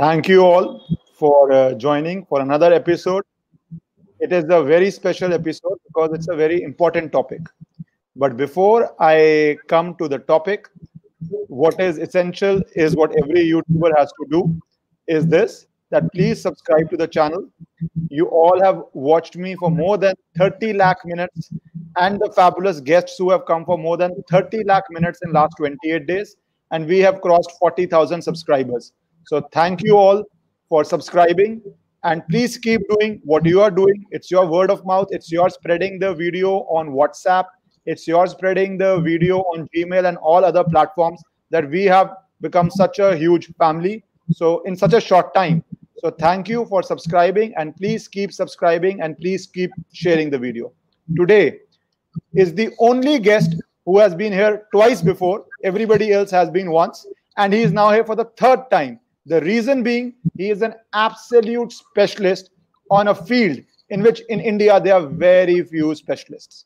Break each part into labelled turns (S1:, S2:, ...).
S1: Thank you all for uh, joining for another episode. It is a very special episode because it's a very important topic. But before I come to the topic, what is essential is what every YouTuber has to do is this that please subscribe to the channel. You all have watched me for more than 30 lakh minutes and the fabulous guests who have come for more than 30 lakh minutes in last 28 days and we have crossed 40,000 subscribers. So thank you all for subscribing and please keep doing what you are doing. It's your word of mouth. It's your spreading the video on WhatsApp. It's your spreading the video on Gmail and all other platforms that we have become such a huge family. So in such a short time. So thank you for subscribing and please keep subscribing and please keep sharing the video. Today is the only guest who has been here twice before. Everybody else has been once and he is now here for the third time. The reason being he is an absolute specialist on a field in which in India there are very few specialists.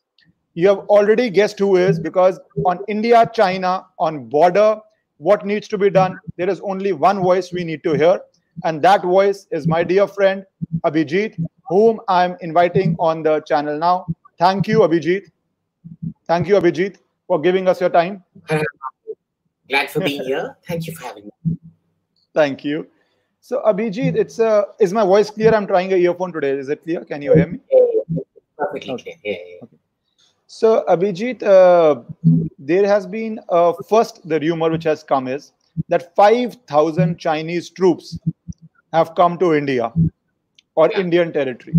S1: You have already guessed who is because on India China on border what needs to be done there is only one voice we need to hear and that voice is my dear friend Abhijit, whom I'm inviting on the channel now. Thank you, Abhijit. Thank you, Abhijit, for giving us your time.
S2: Glad for being here. Thank you for having me.
S1: Thank you. So, Abhijit, it's uh, is my voice clear? I'm trying a earphone today. Is it clear? Can you hear me?
S2: Perfectly okay. clear. Yeah, yeah. Okay.
S1: So, Abhijit, uh, there has been uh, first the rumor which has come is that 5,000 Chinese troops have come to India or Indian territory.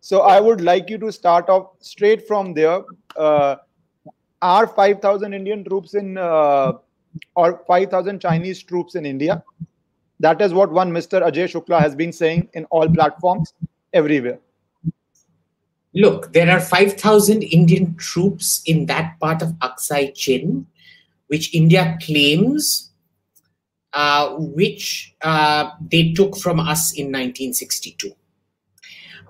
S1: So I would like you to start off straight from there. Uh, are 5,000 Indian troops in uh, or 5,000 Chinese troops in India? That is what one Mr. Ajay Shukla has been saying in all platforms everywhere.
S2: Look, there are 5,000 Indian troops in that part of Aksai Chin, which India claims uh, which uh, they took from us in 1962.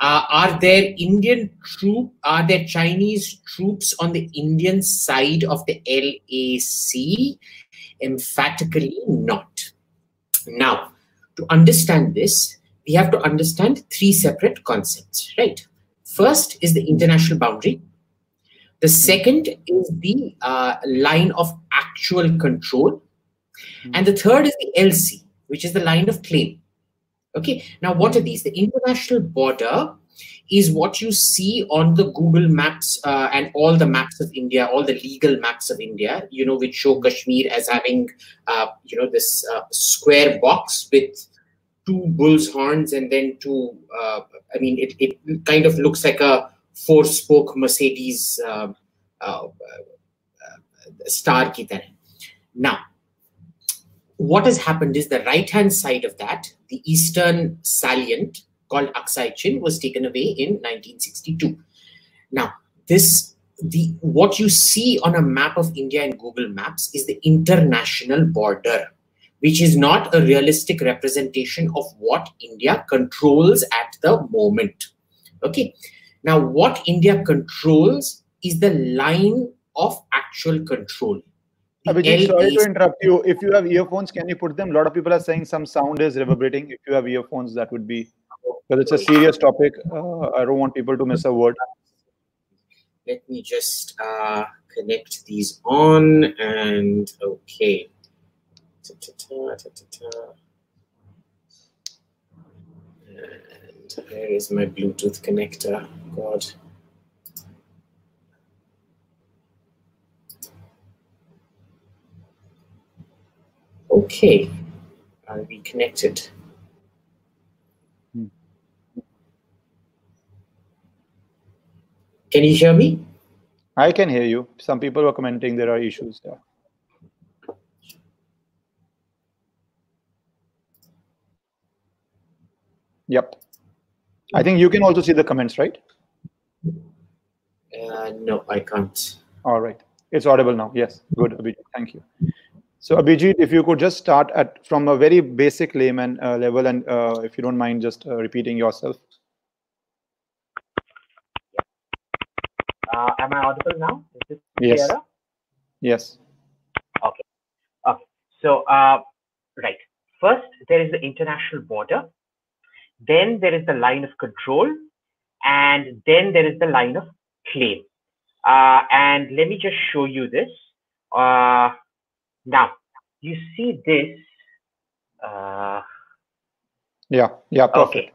S2: Uh, are there Indian troop? Are there Chinese troops on the Indian side of the LAC? Emphatically not. Now, to understand this, we have to understand three separate concepts, right? First is the international boundary. The second is the uh, line of actual control and the third is the LC, which is the line of claim. Okay, now what are these? The international border is what you see on the Google Maps uh, and all the maps of India, all the legal maps of India, you know, which show Kashmir as having, uh, you know, this uh, square box with two bull's horns and then two, uh, I mean, it, it kind of looks like a four spoke Mercedes uh, uh, star ki tarah. Now, what has happened is the right hand side of that, the eastern salient called Aksai Chin, was taken away in 1962. Now, this the what you see on a map of India in Google Maps is the international border, which is not a realistic representation of what India controls at the moment. Okay. Now, what India controls is the line of actual control
S1: Abhijit, sorry to interrupt you. If you have earphones, can you put them? A lot of people are saying some sound is reverberating. If you have earphones, that would be because it's a serious topic. Uh, I don't want people to miss a word.
S2: Let me just uh, connect these on and okay. Ta -ta -ta, and my Bluetooth connector? God. Okay, are we connected? Can you hear me?
S1: I can hear you. Some people were commenting there are issues there. Yep. I think you can also see the comments, right?
S2: Uh, no, I can't.
S1: All right. It's audible now. Yes. Good. Abhijit. Thank you. So Abhijit, if you could just start at from a very basic layman uh, level, and uh, if you don't mind, just uh, repeating yourself.
S3: Uh, am I audible now? Is this
S1: yes. Yes.
S3: Okay. Okay. So, uh, right. first there is the international border, then there is the line of control, and then there is the line of claim. Uh, and let me just show you this. Uh, now, you see this. Uh,
S1: Yeah, yeah, perfect.
S3: okay,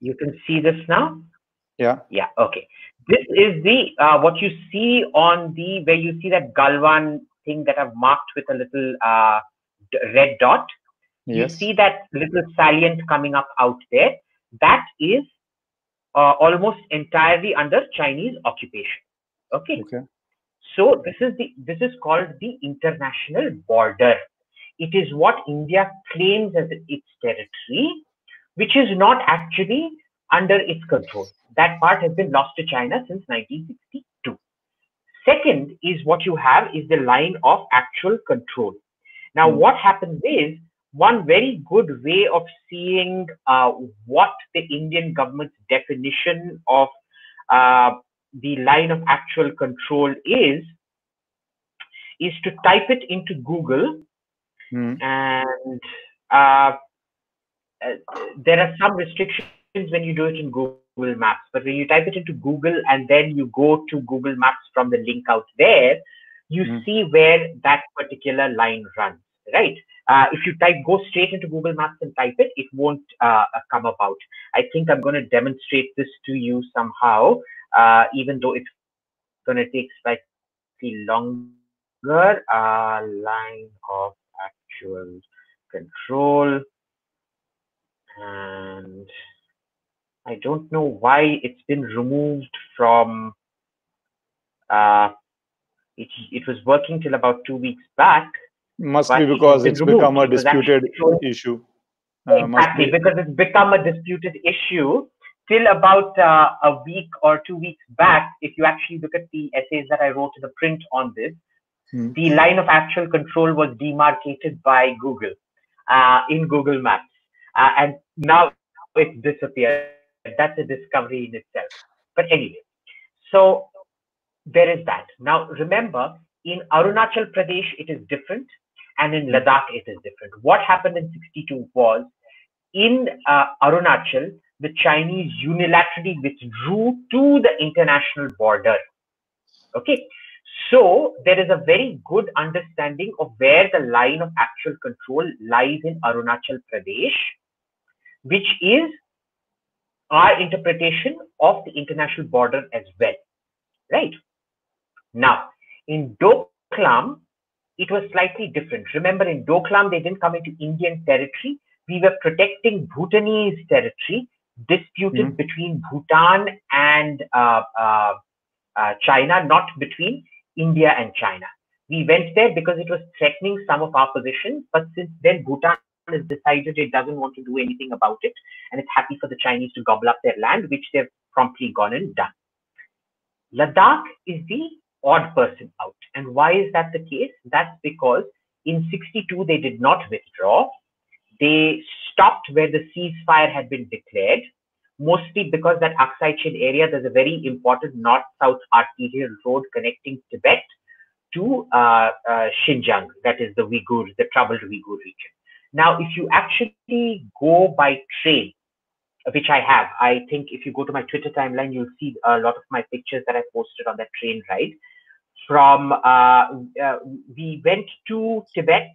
S3: you can see this now.
S1: Yeah,
S3: Yeah, okay. This is the uh, what you see on the where you see that Galwan thing that I've marked with a little uh, red dot.
S1: Yes.
S3: You see that little salient coming up out there. That is uh, almost entirely under Chinese occupation. Okay.
S1: Okay.
S3: So this is the this is called the international border. It is what India claims as its territory, which is not actually under its control. That part has been lost to China since 1962. Second is what you have is the line of actual control. Now,
S1: Hmm.
S3: what happens is one very good way of seeing uh, what the Indian government's definition of uh, the line of actual control is is to type it into Google
S1: Hmm.
S3: and uh, uh, there are some restrictions when you do it in Google Maps. But when you type it into Google and then you go to Google Maps from the link out there, you
S1: Hmm.
S3: see where that particular line runs, right? Uh, if you type, go straight into Google Maps and type it, it won't uh, uh, come about. I think I'm going to demonstrate this to you somehow, uh, even though it's going to take slightly longer. Uh, line of actual control and I don't know why it's been removed from uh, it, it was working till about two weeks back
S1: Must be because
S3: been
S1: it's become a
S3: It was actually
S1: disputed issue. Uh,
S3: exactly
S1: be.
S3: because it's become a disputed issue till about uh, a week or two weeks back if you actually look at the essays that i wrote in the print on this
S1: Hmm.
S3: the line of actual control was demarcated by google uh, in google maps uh, and now it's disappeared that's a discovery in itself. But anyway so there is that. Now remember in arunachal pradesh it is different and in ladakh it is different. What happened in 62 was in uh, Arunachal, the Chinese unilaterally withdrew to the international border. Okay, so there is a very good understanding of where the line of actual control lies in Arunachal Pradesh, which is our interpretation of the international border as well. Right now, in Doklam, it was slightly different. Remember, in Doklam, they didn't come into Indian territory we were protecting Bhutanese territory disputed
S1: Mhm.
S3: between Bhutan and uh, uh, uh, China, not between India and China. We went there because it was threatening some of our positions, but since then Bhutan has decided it doesn't want to do anything about it, and it's happy for the Chinese to gobble up their land, which they've promptly gone and done. Ladakh is the odd person out. And why is that the case? That's because in 62 they did not withdraw they stopped where the ceasefire had been declared, mostly because that Aksai Chin area, there's a very important north-south arterial road connecting Tibet to uh, uh, Xinjiang, that is the Uyghur, the troubled Uyghur region. Now, if you actually go by train, which I have, I think if you go to my Twitter timeline, you'll see a lot of my pictures that I posted on that train ride. From uh, uh, we went to Tibet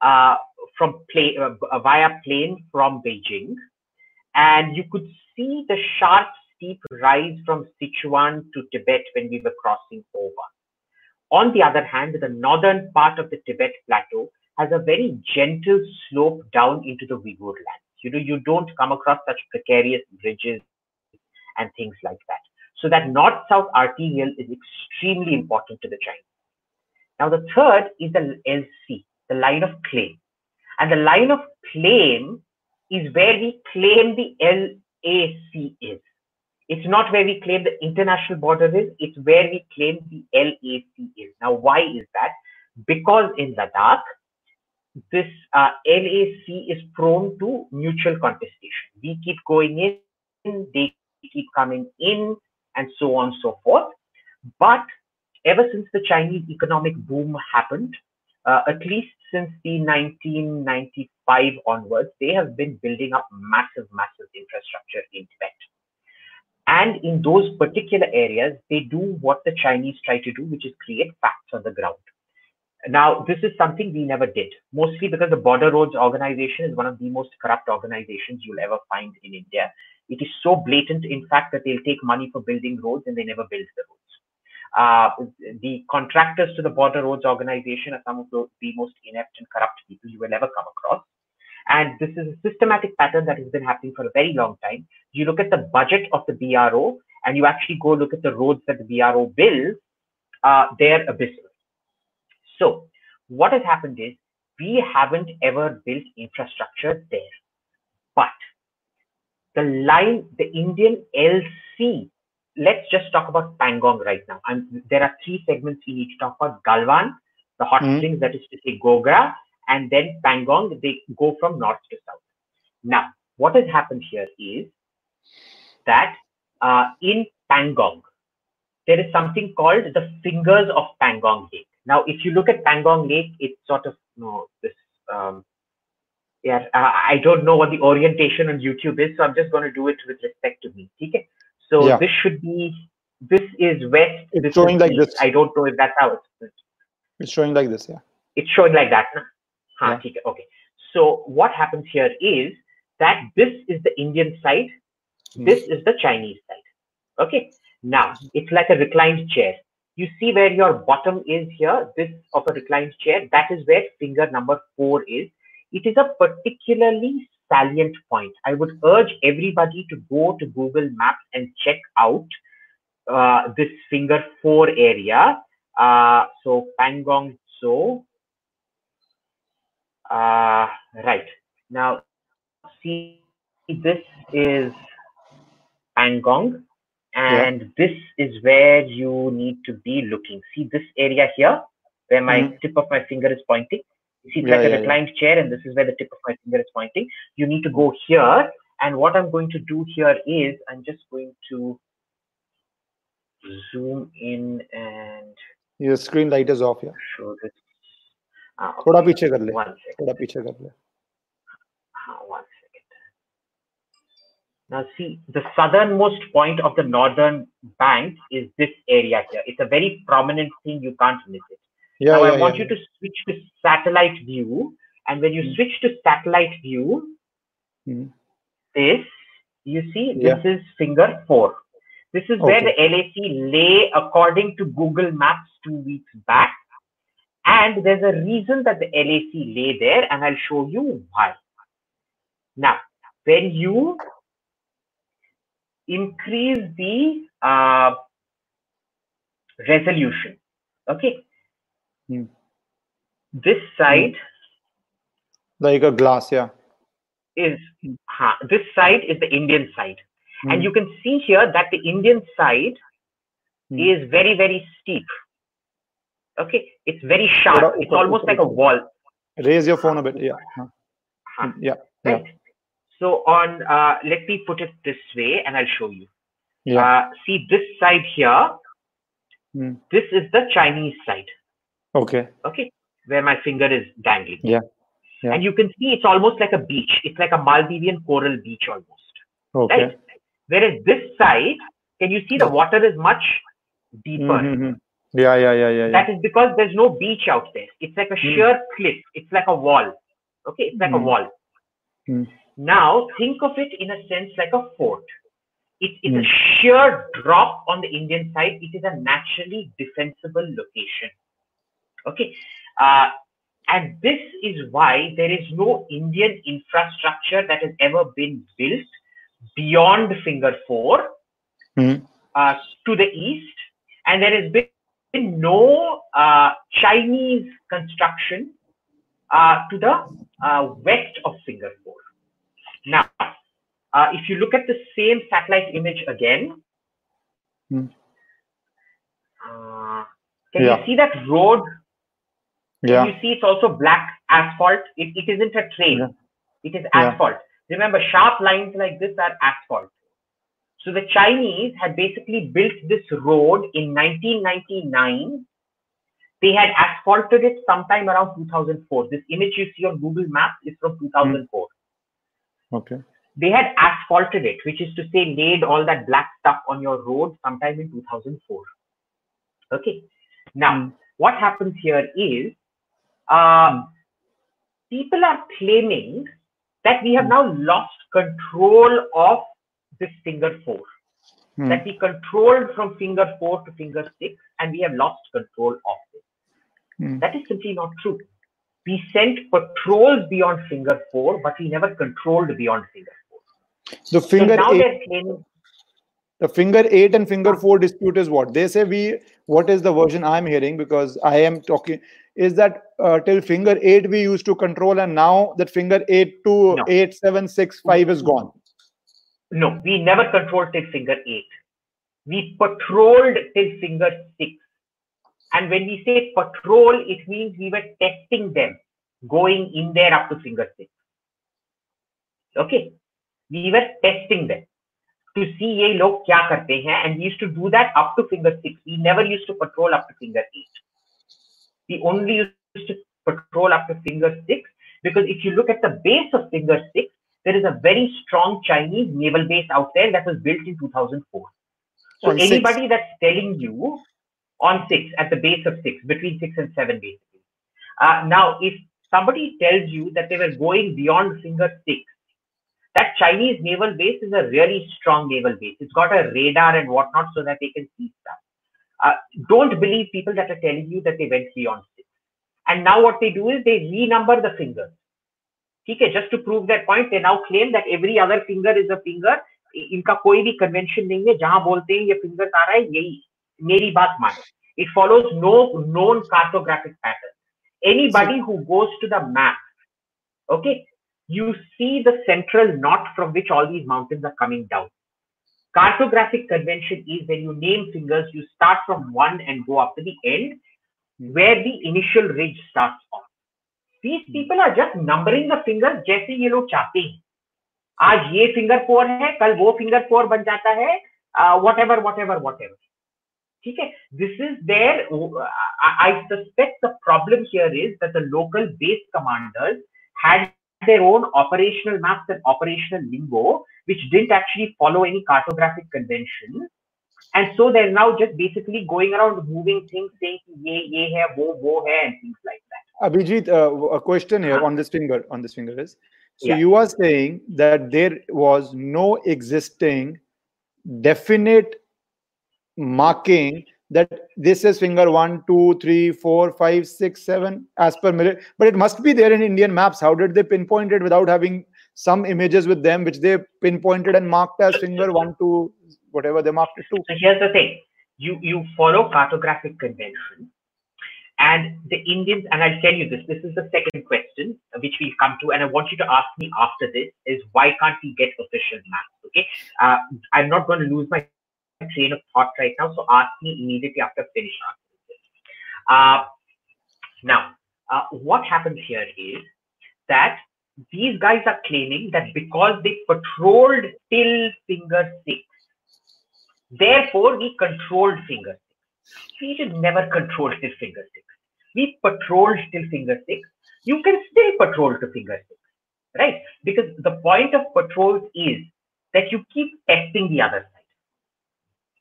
S3: uh, from plane uh, via plane from Beijing, and you could see the sharp, steep rise from Sichuan to Tibet when we were crossing over. On the other hand, the northern part of the Tibet plateau has a very gentle slope down into the Uyghur lands. You know, you don't come across such precarious bridges and things like that. So that north-south arterial is extremely important to the Chinese. Now, the third is the LC, the line of claim. And the line of claim is where we claim the LAC is. It's not where we claim the international border is, it's where we claim the LAC is. Now, why is that? Because in Ladakh, this uh, LAC is prone to mutual contestation. We keep going in, they keep coming in, and so on and so forth. But ever since the Chinese economic boom happened, uh, at least since the 1995 onwards, they have been building up massive, massive infrastructure in Tibet. And in those particular areas, they do what the Chinese try to do, which is create facts on the ground. Now, this is something we never did, mostly because the Border Roads Organization is one of the most corrupt organizations you'll ever find in India. It is so blatant, in fact, that they'll take money for building roads and they never build the roads. Uh, the contractors to the Border Roads Organization are some of the, the most inept and corrupt people you will ever come across. And this is a systematic pattern that has been happening for a very long time. You look at the budget of the BRO and you actually go look at the roads that the BRO builds, uh, they're abyssal. So what has happened is we haven't ever built infrastructure there. But the line, the Indian LC, let's just talk about Pangong right now. And there are three segments we need to talk about Galwan, the hot mm. springs, that is to say Gogra, and then Pangong, they go from north to south. Now, what has happened here is that uh, in Pangong, there is something called the fingers of Pangong Lake. Now, if you look at Pangong Lake, it's sort of you know, this. Um, yeah, uh, I don't know what the orientation on YouTube is, so I'm just going to do it with respect to me. Okay, so yeah. this should be. This is west.
S1: It's showing like east. this.
S3: I don't know if that's how it's.
S1: It's showing like this, yeah.
S3: It's showing like that. Huh, yeah. Okay. So what happens here is that this is the Indian side. Mm. This is the Chinese side. Okay. Now it's like a reclined chair you see where your bottom is here, this of a reclined chair, that is where finger number four is. It is a particularly salient point. I would urge everybody to go to Google Maps and check out uh, this finger four area. Uh, so Pangong So, uh, right now, see this is Pangong and yeah. this is where you need to be looking see this area here where my mm-hmm. tip of my finger is pointing you see it's yeah, like yeah, a reclined chair and this is where the tip of my finger is pointing you need to go here and what i'm going to do here is i'm just going to zoom in and
S1: your screen light is off yeah
S3: show this
S1: ah, okay. थोड़ा पीछे कर ले थोड़ा पीछे कर ले
S3: हाँ one now see, the southernmost point of the northern bank is this area here. It's a very prominent thing. You can't miss it. Yeah, now yeah, I want yeah. you to switch to satellite view. And when you mm. switch to satellite view, mm. this, you see, this is finger four. This is okay. where the LAC lay according to Google Maps two weeks back. And there's a reason that the LAC lay there, and I'll show you why. Now, when you increase the uh, resolution. Okay. Hmm. This side.
S1: Like a glass, yeah.
S3: Is huh, this side is the Indian side. Hmm. And you can see here that the Indian side hmm. is very, very steep. Okay. It's very sharp. It's almost like a wall.
S1: Raise your phone a bit. Yeah. Huh. Yeah. Right? Yeah.
S3: So on, uh, let me put it this way and I'll show you. Yeah. Uh, see this side here, mm. this is the Chinese side.
S1: Okay.
S3: Okay. Where my finger is dangling.
S1: Yeah. yeah.
S3: And you can see it's almost like a beach. It's like a Maldivian coral beach almost.
S1: Okay. Right?
S3: Whereas this side, can you see the water is much deeper?
S1: Mm-hmm. Yeah, yeah, yeah, yeah,
S3: That is because there's no beach out there. It's like a mm. sheer cliff. It's like a wall. Okay, it's like mm. a wall. Mm. Now think of it in a sense like a fort. It is mm. a hmm. sheer drop on the Indian side. It is a naturally defensible location. Okay. Uh, and this is why there is no Indian infrastructure that has ever been built beyond Finger 4 mm. uh, to the east. And there has been no uh, Chinese construction uh, to the uh, west of Finger 4. Now, uh, if you look at the same satellite image again, hmm. uh, can yeah. you see that road?
S1: Yeah.
S3: Can you see it's also black asphalt? It, it isn't a train. Yeah. It is asphalt. Yeah. Remember, sharp lines like this are asphalt. So the Chinese had basically built this road in 1999 They had asphalted it sometime around 2004. This image you see on Google Maps is from 2004.
S1: Okay.
S3: They had asphalted it, which is to say, laid all that black stuff on your road sometime in 2004. Okay. Now,
S1: Mm.
S3: what happens here is um, people are claiming that we have
S1: Mm.
S3: now lost control of this finger four
S1: Hmm.
S3: that we controlled from finger four to finger six, and we have lost control of it.
S1: Hmm.
S3: That is simply not true. We sent patrols beyond finger four, but we never controlled beyond finger four.
S1: The
S3: So
S1: finger
S3: now
S1: eight,
S3: claiming
S1: the finger eight and finger four dispute is what they say. We what is the version I'm hearing because I am talking is that uh, till finger eight we used to control, and now that finger eight to
S3: No.
S1: eight seven six five is gone.
S3: no, we never controlled till finger eight. We patrolled till finger six. And when we say patrol, it means we were testing them, going in there up to finger six. Okay, we were testing them to see ye log kya karte hain, and we used to do that up to finger six. We never used to patrol up to finger eight. We only used to patrol up to finger six because if you look at the base of finger six, there is a very strong Chinese naval base out there that was built in 2004. So
S1: anybody six.
S3: that's telling you on six, at the base of six, between six and seven, basically. Uh, now, if somebody tells you that they were going beyond finger six, that Chinese naval base is a really strong naval base. It's got a radar and whatnot so that they can see stuff. Uh, don't believe people that are telling you that they went beyond six. And now what they do is they renumber the fingers. Okay, just to prove their point, they now claim that every other finger is a finger. इ- इनका कोई भी convention नहीं है जहां बोलते हैं ये फिंगर्स आ रहा है यही मेरी बात मानो। It follows no known cartographic pattern anybody who goes to the map okay you see the central knot from which all these mountains are coming down cartographic convention is when you name fingers you start from one and go up to the end where the initial ridge start from these people are just numbering the finger जैसे ये लोग चाहते हैं। आज ये finger four है कल वो फिंगर फोर बन जाता है whatever whatever whatever ठीक है this is there I suspect the problem here is that the local base commanders had their own operational maps and operational lingo which didn't actually follow any cartographic convention and so they're now just basically going around moving things saying ye ye hai wo wo hai and things like that
S1: Abhijit, uh, a question here on this finger. On this finger is so
S3: Yeah.
S1: you are saying that there was no existing definite marking that this is finger one, two, three, four, five, six, seven as per military. But it must be there in Indian maps. How did they pinpoint it without having some images with them, which they pinpointed and marked as finger one, two, whatever they marked it to?
S3: So here's the thing: you you follow cartographic convention, and the Indians. And I'll tell you this. This is the second question which we'll come to, and I want you to ask me after this: is why can't we get official maps? Okay, uh, I'm not going to lose my train of thought right now, so ask me immediately after finish. Uh, now, uh, what happens here is that these guys are claiming that because they patrolled till finger six, therefore we controlled finger six. We should never control till finger six. We patrolled till finger six. You can still patrol to finger six, right? Because the point of patrols is that you keep testing the other side.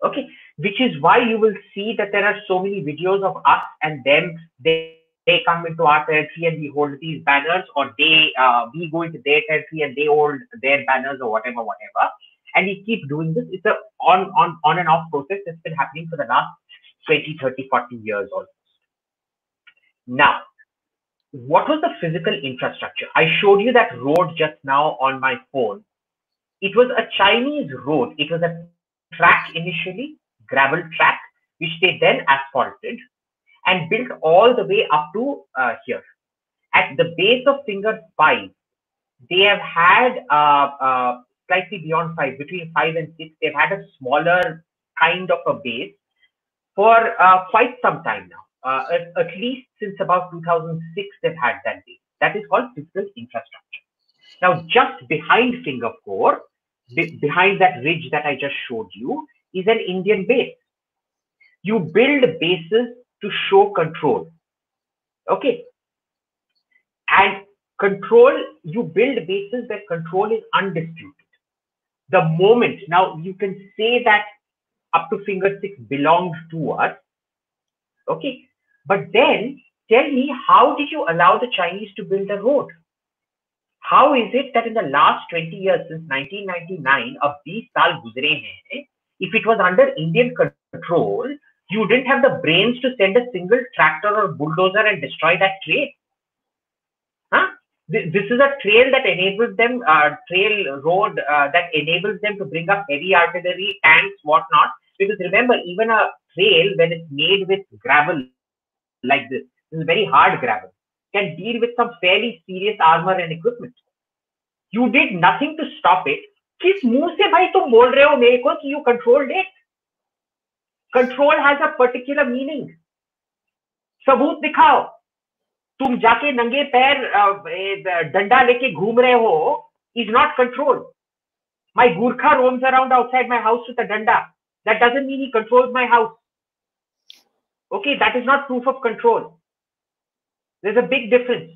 S3: Okay, which is why you will see that there are so many videos of us and them. They they come into our territory and we hold these banners, or they uh, we go into their territory and they hold their banners or whatever, whatever. And we keep doing this. It's a on on on and off process that's been happening for the last 20, 30, 40 years almost. Now, what was the physical infrastructure? I showed you that road just now on my phone. It was a Chinese road. It was a track initially, gravel track, which they then asphalted and built all the way up to uh, here. At the base of finger five, they have had uh, uh, slightly beyond five, between five and six, they've had a smaller kind of a base for uh, quite some time now. Uh, at, at least since about 2006, they've had that base. That is called physical infrastructure. Now, just behind finger four, be- behind that ridge that I just showed you, is an Indian base. You build bases to show control. Okay. And control, you build bases where control is undisputed. The moment, now you can say that up to finger six belonged to us. Okay. But then tell me, how did you allow the Chinese to build a road? How is it that in the last 20 years, since 1999, of these saal if it was under Indian control, you didn't have the brains to send a single tractor or bulldozer and destroy that trail. Huh? This is a trail that enables them, uh, trail road uh, that enables them to bring up heavy artillery, tanks, whatnot. Because remember, even a trail, when it's made with gravel like this, this is very hard gravel, can deal with some fairly serious armor and equipment. You did nothing to stop it. किस मुँह से भाई तुम बोल रहे हो मेरे को कि you controlled it control has a particular meaning सबूत दिखाओ तुम जाके नंगे पैर डंडा लेके घूम रहे हो is not control my Gurkha roams around outside my house with a danda. That doesn't mean he controls my house. Okay, that is not proof of control. There's a big difference.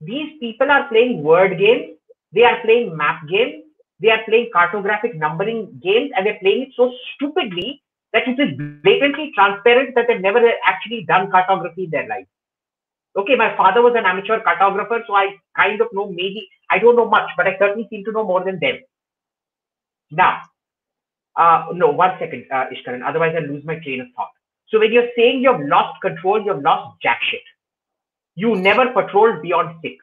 S3: These people are playing word games, they are playing map games, they are playing cartographic numbering games, and they're playing it so stupidly that it is blatantly transparent that they've never actually done cartography in their life. Okay, my father was an amateur cartographer, so I kind of know maybe, I don't know much, but I certainly seem to know more than them. Now, uh, no, one second, uh, Ishkaran, otherwise I'll lose my train of thought. So when you're saying you've lost control, you've lost jack shit. You never patrolled beyond six.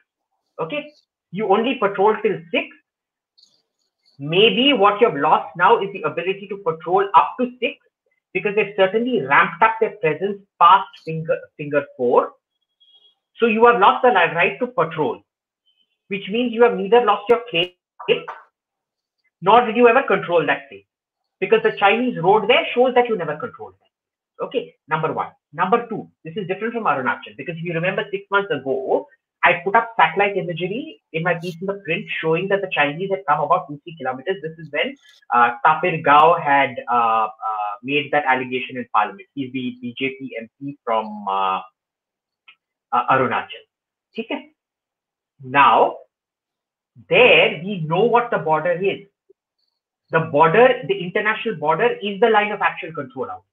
S3: Okay? You only patrol till six. Maybe what you've lost now is the ability to patrol up to six because they've certainly ramped up their presence past finger, finger four. So you have lost the right to patrol, which means you have neither lost your claim nor did you ever control that place because the Chinese road there shows that you never controlled that. Okay, number one. Number two, this is different from Arunachal because if you remember six months ago, I put up satellite imagery in my piece in the print showing that the Chinese had come about two, three kilometers. This is when uh, Tapir Gao had uh, uh, made that allegation in parliament. He's the BJP MP from uh, uh, Arunachal. Okay? Now, there we know what the border is. The border, the international border is the line of actual control out.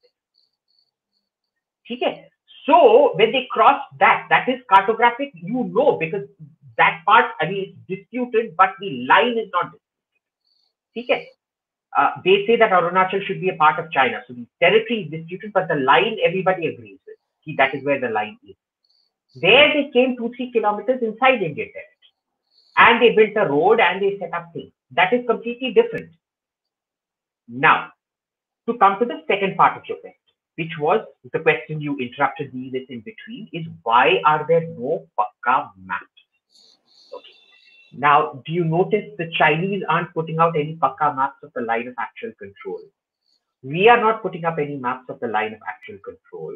S3: Okay? So when they cross that, that is cartographic, you know, because that part, I mean, it's disputed, but the line is not disputed. Okay? Uh, they say that Arunachal should be a part of China. So the territory is disputed, but the line everybody agrees with. See, that is where the line is. There they came two, three kilometers inside Indian territory. And they built a road and they set up things. That is completely different. Now, to come to the second part of your question, which was the question you interrupted me with in between, is why are there no Pakka maps? Okay. Now, do you notice the Chinese aren't putting out any Pakka maps of the line of actual control? We are not putting up any maps of the line of actual control.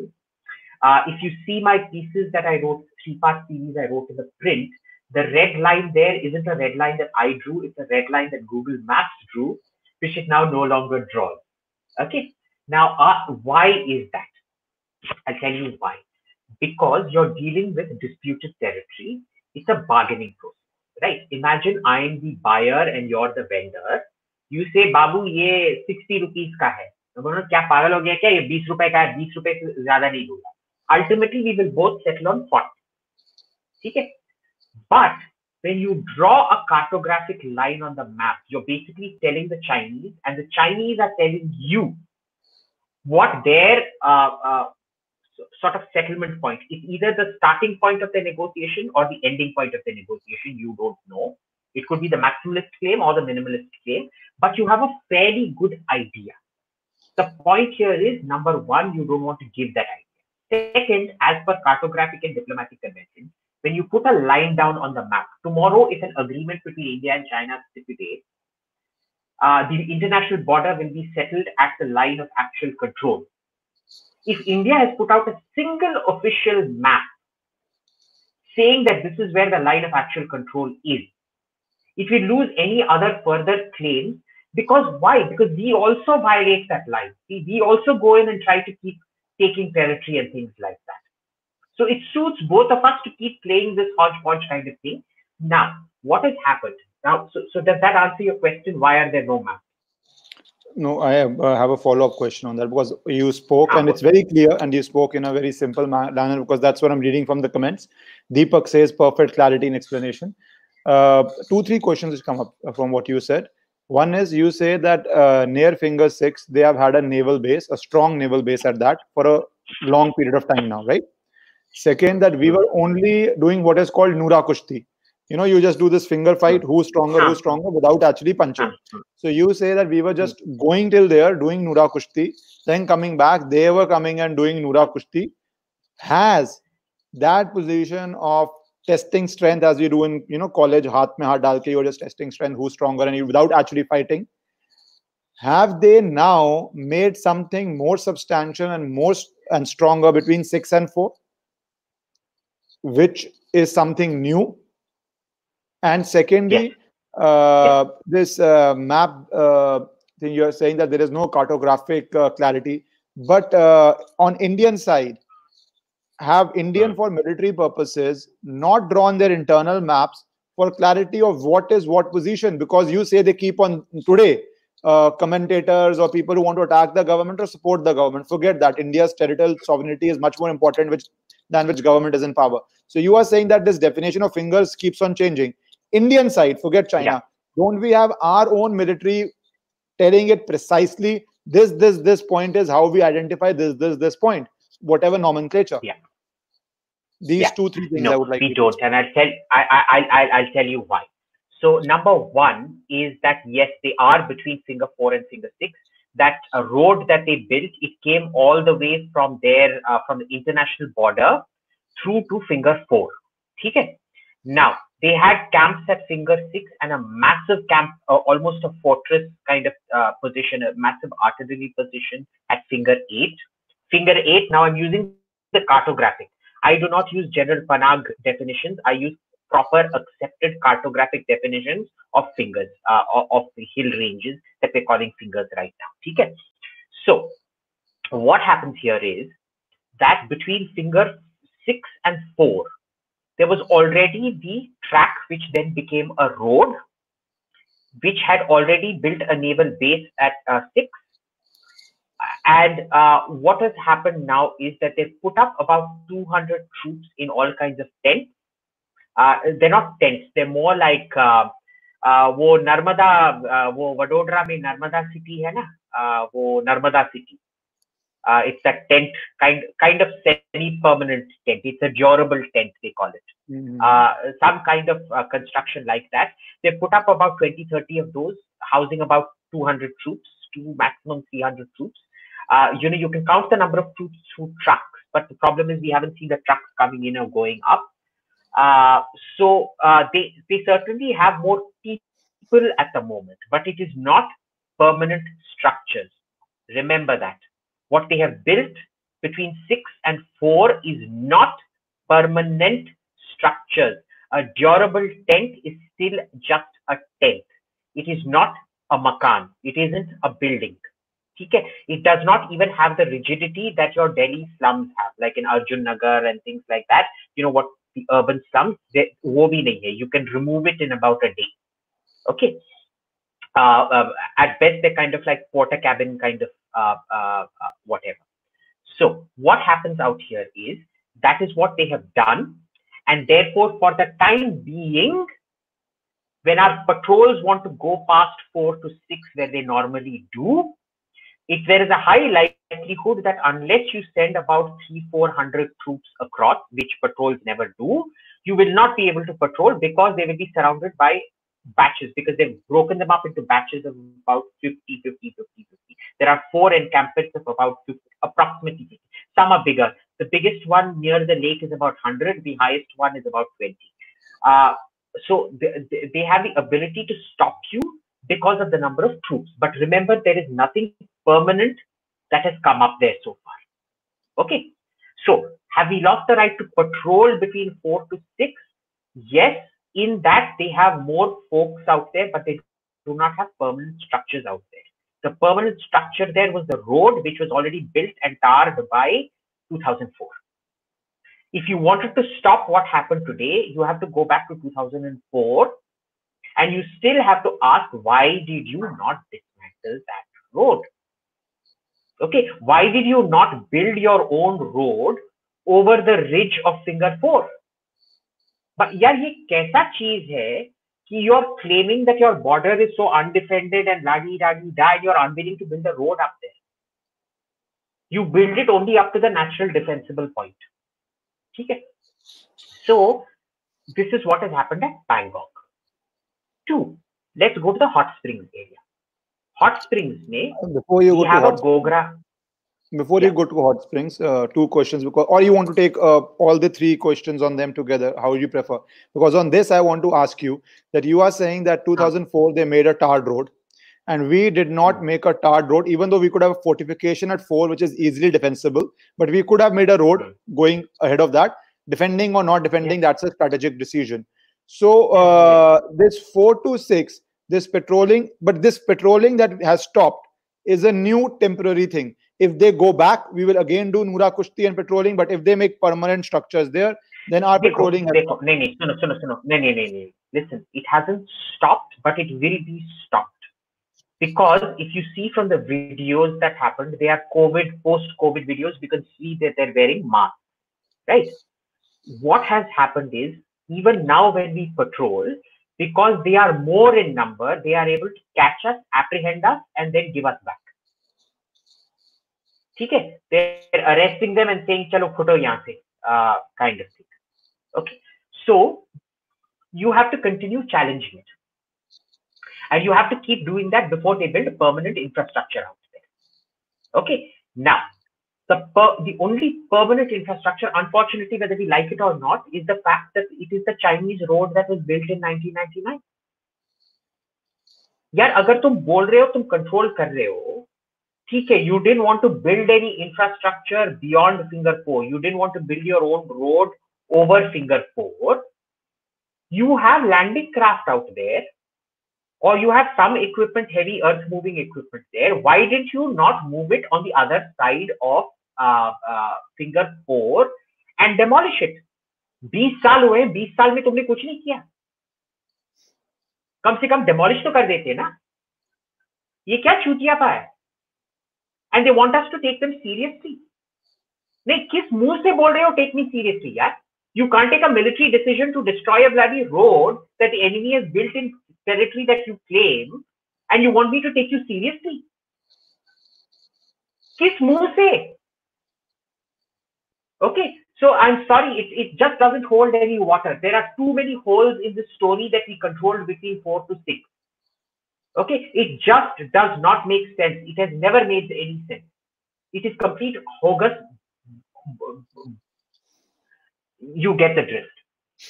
S3: Uh, if you see my pieces that I wrote, three-part series I wrote in the print, the red line there isn't a red line that I drew, it's a red line that Google Maps drew, which it now no longer draws. Okay, now uh, why is that? I'll tell you why. Because you're dealing with disputed territory, it's a bargaining process, right? Imagine I'm the buyer and you're the vendor. You say, Babu, ये 60 rupees का है. तो बोलो क्या पागल हो गया क्या ये 20 रुपए का है 20 रुपए से ज्यादा नहीं दूंगा ultimately we will both settle on 40 ठीक है but when you draw a cartographic line on the map you're basically telling the chinese and the chinese are telling you what their uh, uh, sort of settlement point. Is either the starting point of the negotiation or the ending point of the negotiation. You don't know. It could be the maximalist claim or the minimalist claim but you have a fairly good idea. The point here is number one you don't want to give that idea. Second, as per cartographic and diplomatic convention, when you put a line down on the map, tomorrow if an agreement between India and China stipulates, uh, the international border will be settled at the line of actual control. If India has put out a single official map saying that this is where the line of actual control is, it will lose any other further claims because why? Because we also violate that line. We also go in and try to keep taking territory and things like that. So it suits both of us to keep playing this hodgepodge kind of thing. Now, what has happened? Now, so, so does that answer your question? Why are there no maps?
S1: No, I have, uh, have a follow up question on that because you spoke and it's very clear and you spoke in a very simple manner because that's what I'm reading from the comments. Deepak says perfect clarity in explanation. Uh, two, three questions which come up from what you said. One is you say that uh, near Finger 6, they have had a naval base, a strong naval base at that for a long period of time now, right? Second, that we were only doing what is called Nura Kushti. You know, you just do this finger fight, who's stronger, who's stronger, without actually punching. So you say that we were hmm. just going till there, doing Nura Kushti, then coming back, they were coming and doing Nura Kushti. Has that position of testing strength as we do in you know college haath mein haath dal ke you're just testing strength who's stronger and you without actually fighting have they now made something more substantial and more and stronger between 6 and 4 which is something new and secondly
S3: Yes.
S1: uh, this uh, map uh, thing you're saying that there is no cartographic uh, clarity but uh, on indian side have indian
S3: Hmm.
S1: for military purposes not drawn their internal maps for clarity of what is what position? Because you say they keep on today uh, commentators or people who want to attack the government or support the government. Forget that. India's territorial sovereignty is much more important which than which government is in power. So you are saying that this definition of fingers keeps on changing indian side forget china
S3: Yeah.
S1: don't we have our own military telling it precisely this this this point is how we identify this this this point whatever nomenclature
S3: Yeah.
S1: these
S3: Yeah.
S1: two three things i
S3: No,
S1: would like
S3: we
S1: to
S3: don't, and I'll tell I, I I I'll, I'll tell you why. So number one is that yes, they are between finger four and finger six. That uh, road that they built, it came all the way from their uh, from the international border through to finger four. Okay. Now they had camps at finger six and a massive camp, uh, almost a fortress kind of uh, position, a massive artillery position at finger eight. Finger eight. Now I'm using the cartographic. I do not use general Panag definitions. I use proper accepted cartographic definitions of fingers, uh, of, the hill ranges that we're calling fingers right now. Okay. So what happens here is that between finger six and four, there was already the track which then became a road, which had already built a naval base at uh, six. And uh, what has happened now is that they've put up about 200 troops in all kinds of tents. Uh, they're not tents, they're more like uh, uh, वो Narmada uh, वो वडोदरा में Narmada city है ना uh, वो Narmada city uh, it's a tent kind kind of semi permanent tent it's a durable tent they call it
S1: Mhm.
S3: uh, some kind of uh, construction like that. They put up about 20, 30 of those, housing about 200 troops, to maximum 300 troops. Uh, you know, you can count the number of troops through trucks, but the problem is we haven't seen the trucks coming in or going up. Uh, so uh, they they certainly have more people at the moment, but it is not permanent structures. Remember that what they have built between six and four is not permanent structures. A durable tent is still just a tent. It is not a makan. It isn't a building. Okay? It does not even have the rigidity that your Delhi slums have, like in Arjun Nagar and things like that. You know what the urban slums, they, you can remove it in about a day. Okay. Uh, uh, at best, they're kind of like porter cabin kind of uh, whatever. So what happens out here is that is what they have done and therefore for the time being when our patrols want to go past four to six where they normally do if there is a high likelihood that unless you send about three four hundred troops across which patrols never do you will not be able to patrol because they will be surrounded by batches because they've broken them up into batches of about 50 50 50 50 there are four encampments of about 50, approximately 50 some are bigger. The biggest one near the lake is about 100 the highest one is about 20 uh, so they, they- have the ability to stop you because of the number of troops. But remember there is nothing permanent that has come up there so far. Okay? So have we lost the right to patrol between 4 to 6 yes in that they have more folks out there but they do not have permanent structures out there The permanent structure there was the road, which was already built and tarred by 2004. If you wanted to stop what happened today, you have to go back to 2004 and you still have to ask, why did you not dismantle that road? Okay, why did you not build your own road over the ridge of finger 4? But यार ये कैसा चीज़ है कि you are claiming that your border is so undefended and लागी लागी died you are unwilling to build the road up there you build it only up to the natural defensible point ठीक है? So this is what has happened at Bangkok too let's go to the hot springs area hot springs में
S1: before you go
S3: to Gogra
S1: before yeah. you go to hot springs uh, two questions because or you want to take uh, all the three questions on them together how would you prefer because on this i want to ask you that you are saying that 2004 they made a tarred road and we did not hmm. make a tarred road even though we could have a fortification at 4 which is easily defensible but we could have made a road hmm. going ahead of that defending or not defending yeah. that's a strategic decision so uh, this 4 to 6 this patrolling but this patrolling that has stopped is a new temporary thing if they go back, we will again do Nura Kushti and patrolling. But if they make permanent structures there, then our देखो, patrolling.
S3: देखो, No, no, no, no, no. No, no, no, no. Listen, it hasn't stopped, but it will be stopped because if you see from the videos that happened, they are COVID, post-COVID videos. We can see that they're wearing masks, right? What has happened is even now when we patrol, because they are more in number, they are able to catch us, apprehend us, and then give us back. ठीक है they're arresting them and saying चलो फुटो यहाँ से uh, kind of thing okay so you have to continue challenging it and you have to keep doing that before they build a permanent infrastructure out there okay now the per, the only permanent infrastructure unfortunately whether we like it or not is the fact that it is the chinese road that was built in 1999 यार अगर तुम बोल रहे हो तुम control कर रहे हो ठीक है you didn't want to build any infrastructure beyond 4 you didn't want to build your own road over 4 you have landing craft out there or you have some equipment heavy earth moving equipment there why didn't you not move it on the other side of uh, uh, 4 and demolish it 20 साल हुए 20 साल में तुमने कुछ नहीं किया कम से कम demolish तो कर देते ना ये क्या चूतिया है and they want us to take them seriously. Take me seriously, yeah? You can't take a military decision to destroy a bloody road that the enemy has built in territory that you claim, and you want me to take you seriously. Kiss Moose. Okay, so I'm sorry, it, it just doesn't hold any water. There are too many holes in the story that we controlled between 4 to 6. Okay, it just does not make sense. It has never made any sense. It is complete hogus. You get the drift.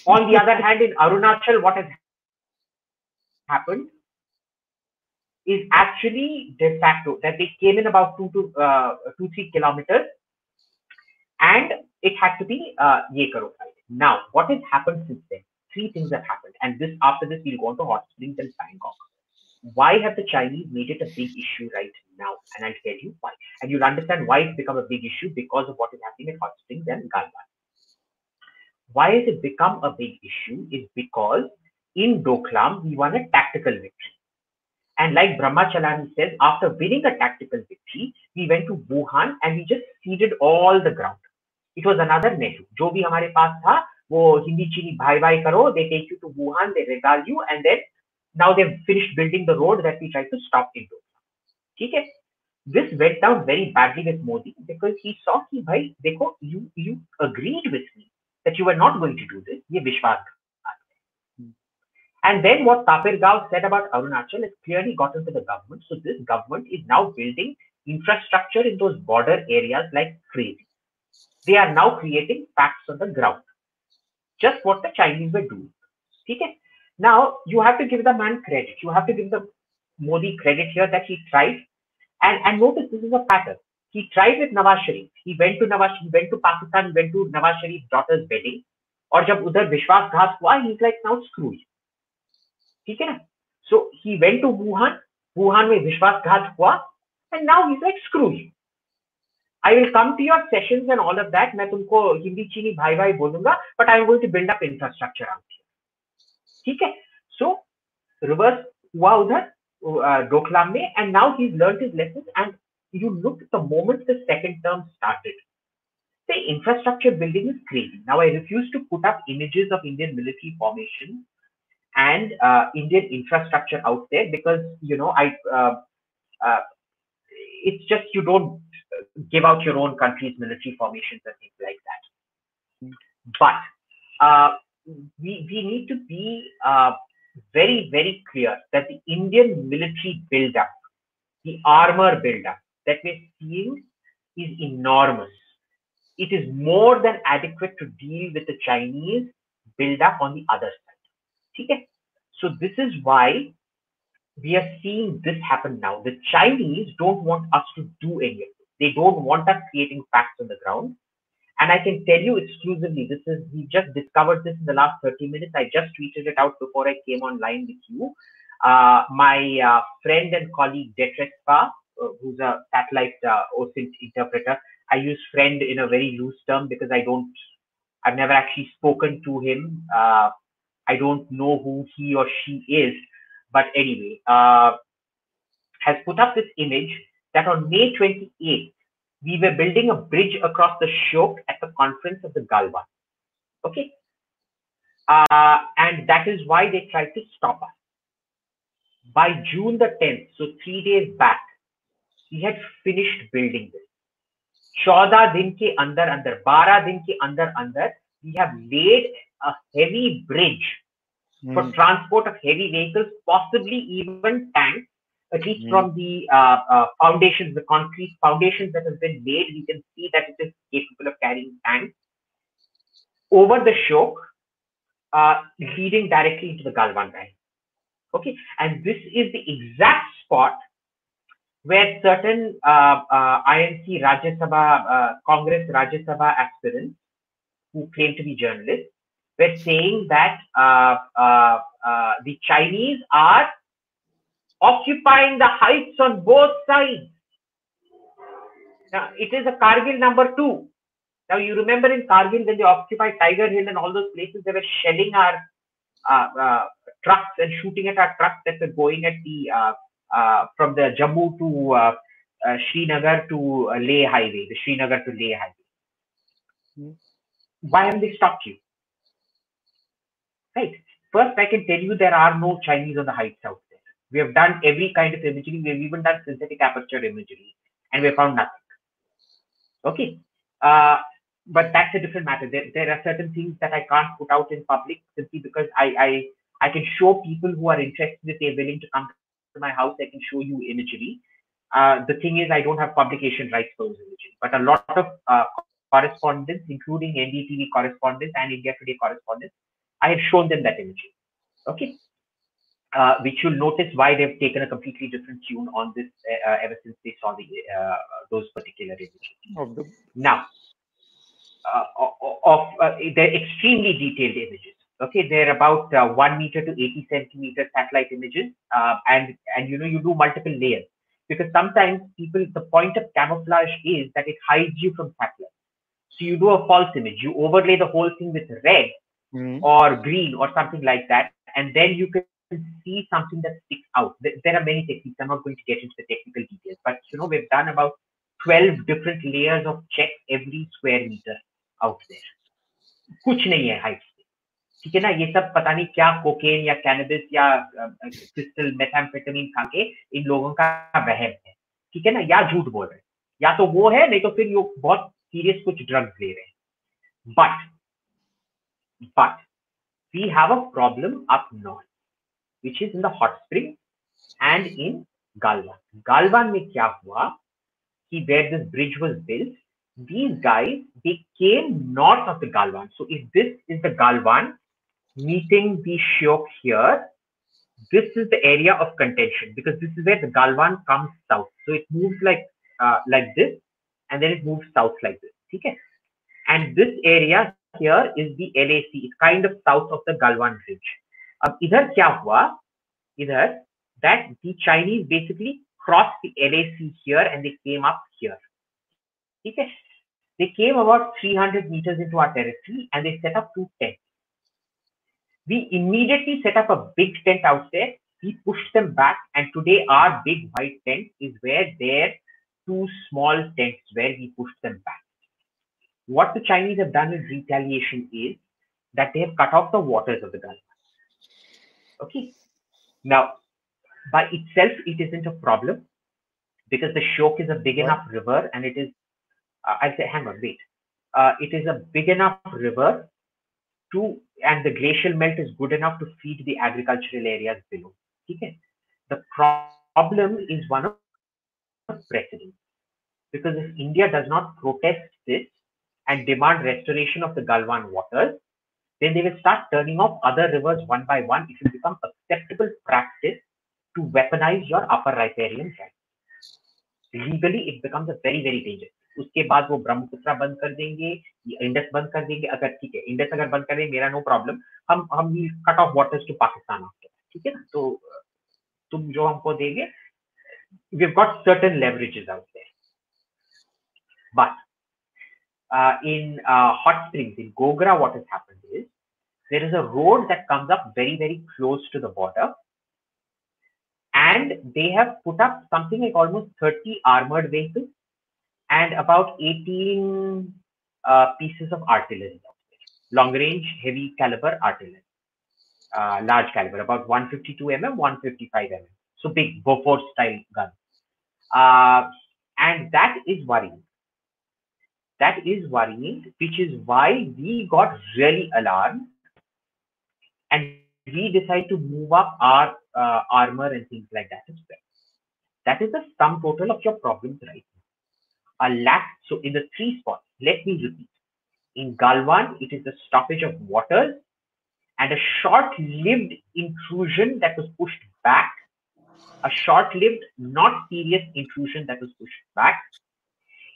S3: On the other hand, in Arunachal, what has happened is actually de facto that they came in about two to uh, two three kilometers, and it had to be uh, ye Now, what has happened since then? Three things have happened, and this after this we'll go on to hot springs and Pangong why have the Chinese made it a big issue right now? And I'll tell you why. And you'll understand why it's become a big issue because of what is happening at Hot Springs and Galwan. Why has it become a big issue is because in Doklam, we won a tactical victory. And like Brahma Chellaney says, after winning a tactical victory, we went to Wuhan and we just ceded all the ground. It was another Nehru. Jobi, भी हमारे पास था वो हिंदी चीनी भाई Karo. They take you to Wuhan. They regale you, and then now they've finished building the road that we tried to stop into. Okay? This went down very badly with Modi because he saw ki, bhai, dekho, you, you agreed with me that you were not going to do this. Ye Vishwas. And then what Tapir Gao said about Arunachal has clearly gotten to the government. So this government is now building infrastructure in those border areas like crazy. They are now creating facts on the ground. Just what the Chinese were doing. Okay? Now you have to give the man credit. You have to give the Modi credit here that he tried. And, and notice this is a pattern. He tried with Nawaz Sharif. He went to Nawaz, he went to Pakistan, he went to Nawaz Sharif's daughter's wedding. और जब उधर विश्वासघात हुआ he's like now screw you ठीक है ना so he went to Wuhan Wuhan में विश्वासघात हुआ and now he's like screw you. I will come to your sessions and all of that. मैं तुमको हिंदी चीनी भाई भाई बोलूंगा but I'm going to build up infrastructure out here. ठीक है? So reverse हुआ उधर डोकलाम में and now he's learned his lessons and you look at the moment the second term started. The infrastructure building is crazy. Now I refuse to put up images of Indian military formation and uh, Indian infrastructure out there because you know I uh, uh, it's just you don't give out your own country's military formations and things like that. But uh, we we need to be uh, very very clear that the Indian military buildup, the armor buildup that we're seeing is enormous. It is more than adequate to deal with the Chinese buildup on the other side. Okay? So this is why we are seeing this happen now. The Chinese don't want us to do any of this. They don't want us creating facts on the ground. And I can tell you exclusively, this is we just discovered this in the last 30 minutes. I just tweeted it out before I came online with you. Uh, my uh, friend and colleague Detresfa, uh, who's a satellite uh, OSINT interpreter, I use friend in a very loose term because I don't, I've never actually spoken to him. Uh, I don't know who he or she is, but anyway, uh, has put up this image that on May 28th, we were building a bridge across the Shyok at the conference of the Galwan. Okay. Uh, and that is why they tried to stop us. By June the 10th, so three days back, we had finished building this. 14 दिन के andar अंदर 12 दिन के अंदर we have laid a heavy bridge mm. for
S1: hmm.
S3: transport of heavy vehicles, possibly even tanks at least
S1: Mm.
S3: from the uh, uh, foundations, the concrete foundations that have been laid, we can see that it is capable of carrying tanks over the Shyok, uh, leading directly into the Galwan Valley. Okay, and this is the exact spot where certain uh, uh, INC Rajya Sabha, uh, Congress Rajya Sabha aspirants who claim to be journalists were saying that uh, uh, uh, the Chinese are occupying the heights on both sides. Now, it is a Kargil number two. Now, you remember in Kargil when they occupied Tiger Hill and all those places, they were shelling our uh, uh, trucks and shooting at our trucks that were going at the uh, uh, from the Jammu to uh, uh, Srinagar to uh, Leh highway, the Srinagar to Leh highway.
S1: Hmm.
S3: Why haven't they stopped you? Right. First, I can tell you there are no Chinese on the heights out. We have done every kind of imagery. We have even done synthetic aperture imagery, and we found nothing. Okay. Uh, but that's a different matter. There, there are certain things that I can't put out in public simply because I, I, I can show people who are interested if they're willing to come to my house. I can show you imagery. Uh, the thing is, I don't have publication rights for those imagery, but a lot of uh, correspondents, including NDTV correspondents and India Today correspondents, I have shown them that imagery. Okay. Uh, which you'll notice why they've taken a completely different tune on this uh, ever since they saw the uh, those particular images.
S1: Of the
S3: Now, uh, of uh, they're extremely detailed images. Okay, they're about uh, one meter to 80 centimeter satellite images, uh, and and you know you do multiple layers because sometimes people the point of camouflage is that it hides you from satellite. So you do a false image, you overlay the whole thing with red
S1: Mm.
S3: or green or something like that, and then you can see something that sticks out. There, are many techniques. I'm not going to get into the technical details, but you know we've done about 12 different layers of check every square meter out there. कुछ नहीं है height ठीक है ना ये सब पता नहीं क्या कोकेन या कैनबिस या क्रिस्टल मेथाम्फेटामिन खा के इन लोगों का वहम है ठीक है ना या झूठ बोल रहे हैं या तो वो है नहीं तो फिर ये बहुत सीरियस कुछ ड्रग्स ले रहे हैं but but we have a problem up north, which is in the hot spring and in Galwan. Galwan mein kya hua? Ki where this bridge was built, these guys, they came north of the Galwan. So if this is the Galwan meeting the Shyok here, this is the area of contention because this is where the Galwan comes south. So it moves like uh, like this and then it moves south like this. Okay? And this area here is the LAC. It's kind of south of the Galwan Ridge. अब इधर क्या हुआ इधर that the Chinese basically crossed the LAC here and they came up here. Okay. They came about 300 meters into our territory and they set up two tents. We immediately set up a big tent out there. We pushed them back, and today our big white tent is where their two small tents where we pushed them back. What the Chinese have done in retaliation is that they have cut off the waters of the Gulf. Okay. Now, by itself, it isn't a problem because the Shyok is a big enough river and it is, uh, I say, hang on, wait. Uh, it is a big enough river to, and the glacial melt is good enough to feed the agricultural areas below. Okay. The problem is one of precedent. Because if India does not protest this and demand restoration of the Galwan waters, then they will start turning off other rivers one by one. It will become acceptable practice to weaponize your upper riparian rights. Legally, it becomes a very, very dangerous. उसके बाद वो ब्रह्मपुत्र बंद कर देंगे Indus बंद कर देंगे अगर ठीक है इंडस अगर बंद करें मेरा नो प्रॉब्लम हम हम cut off waters to Pakistan after ठीक है ना तो तुम जो हमको देंगे we've got certain leverages out there. But uh, in uh, hot springs, in Gogra, happened is there is a road that comes up very, very close to the border. And they have put up something like almost 30 armored vehicles and about 18 uh, pieces of artillery. Long range, heavy caliber artillery. Uh, large caliber, about 152 mm, 155 mm. So big Bofors style gun. Uh, and that is worrying. That is worrying, which is why we got really alarmed and we decide to move up our uh, armor and things like that as well. That is the sum total of your problems right now. A lack, so in the three spots, let me repeat. In Galwan, it is the stoppage of waters and a short-lived intrusion that was pushed back a short-lived, not serious intrusion that was pushed back.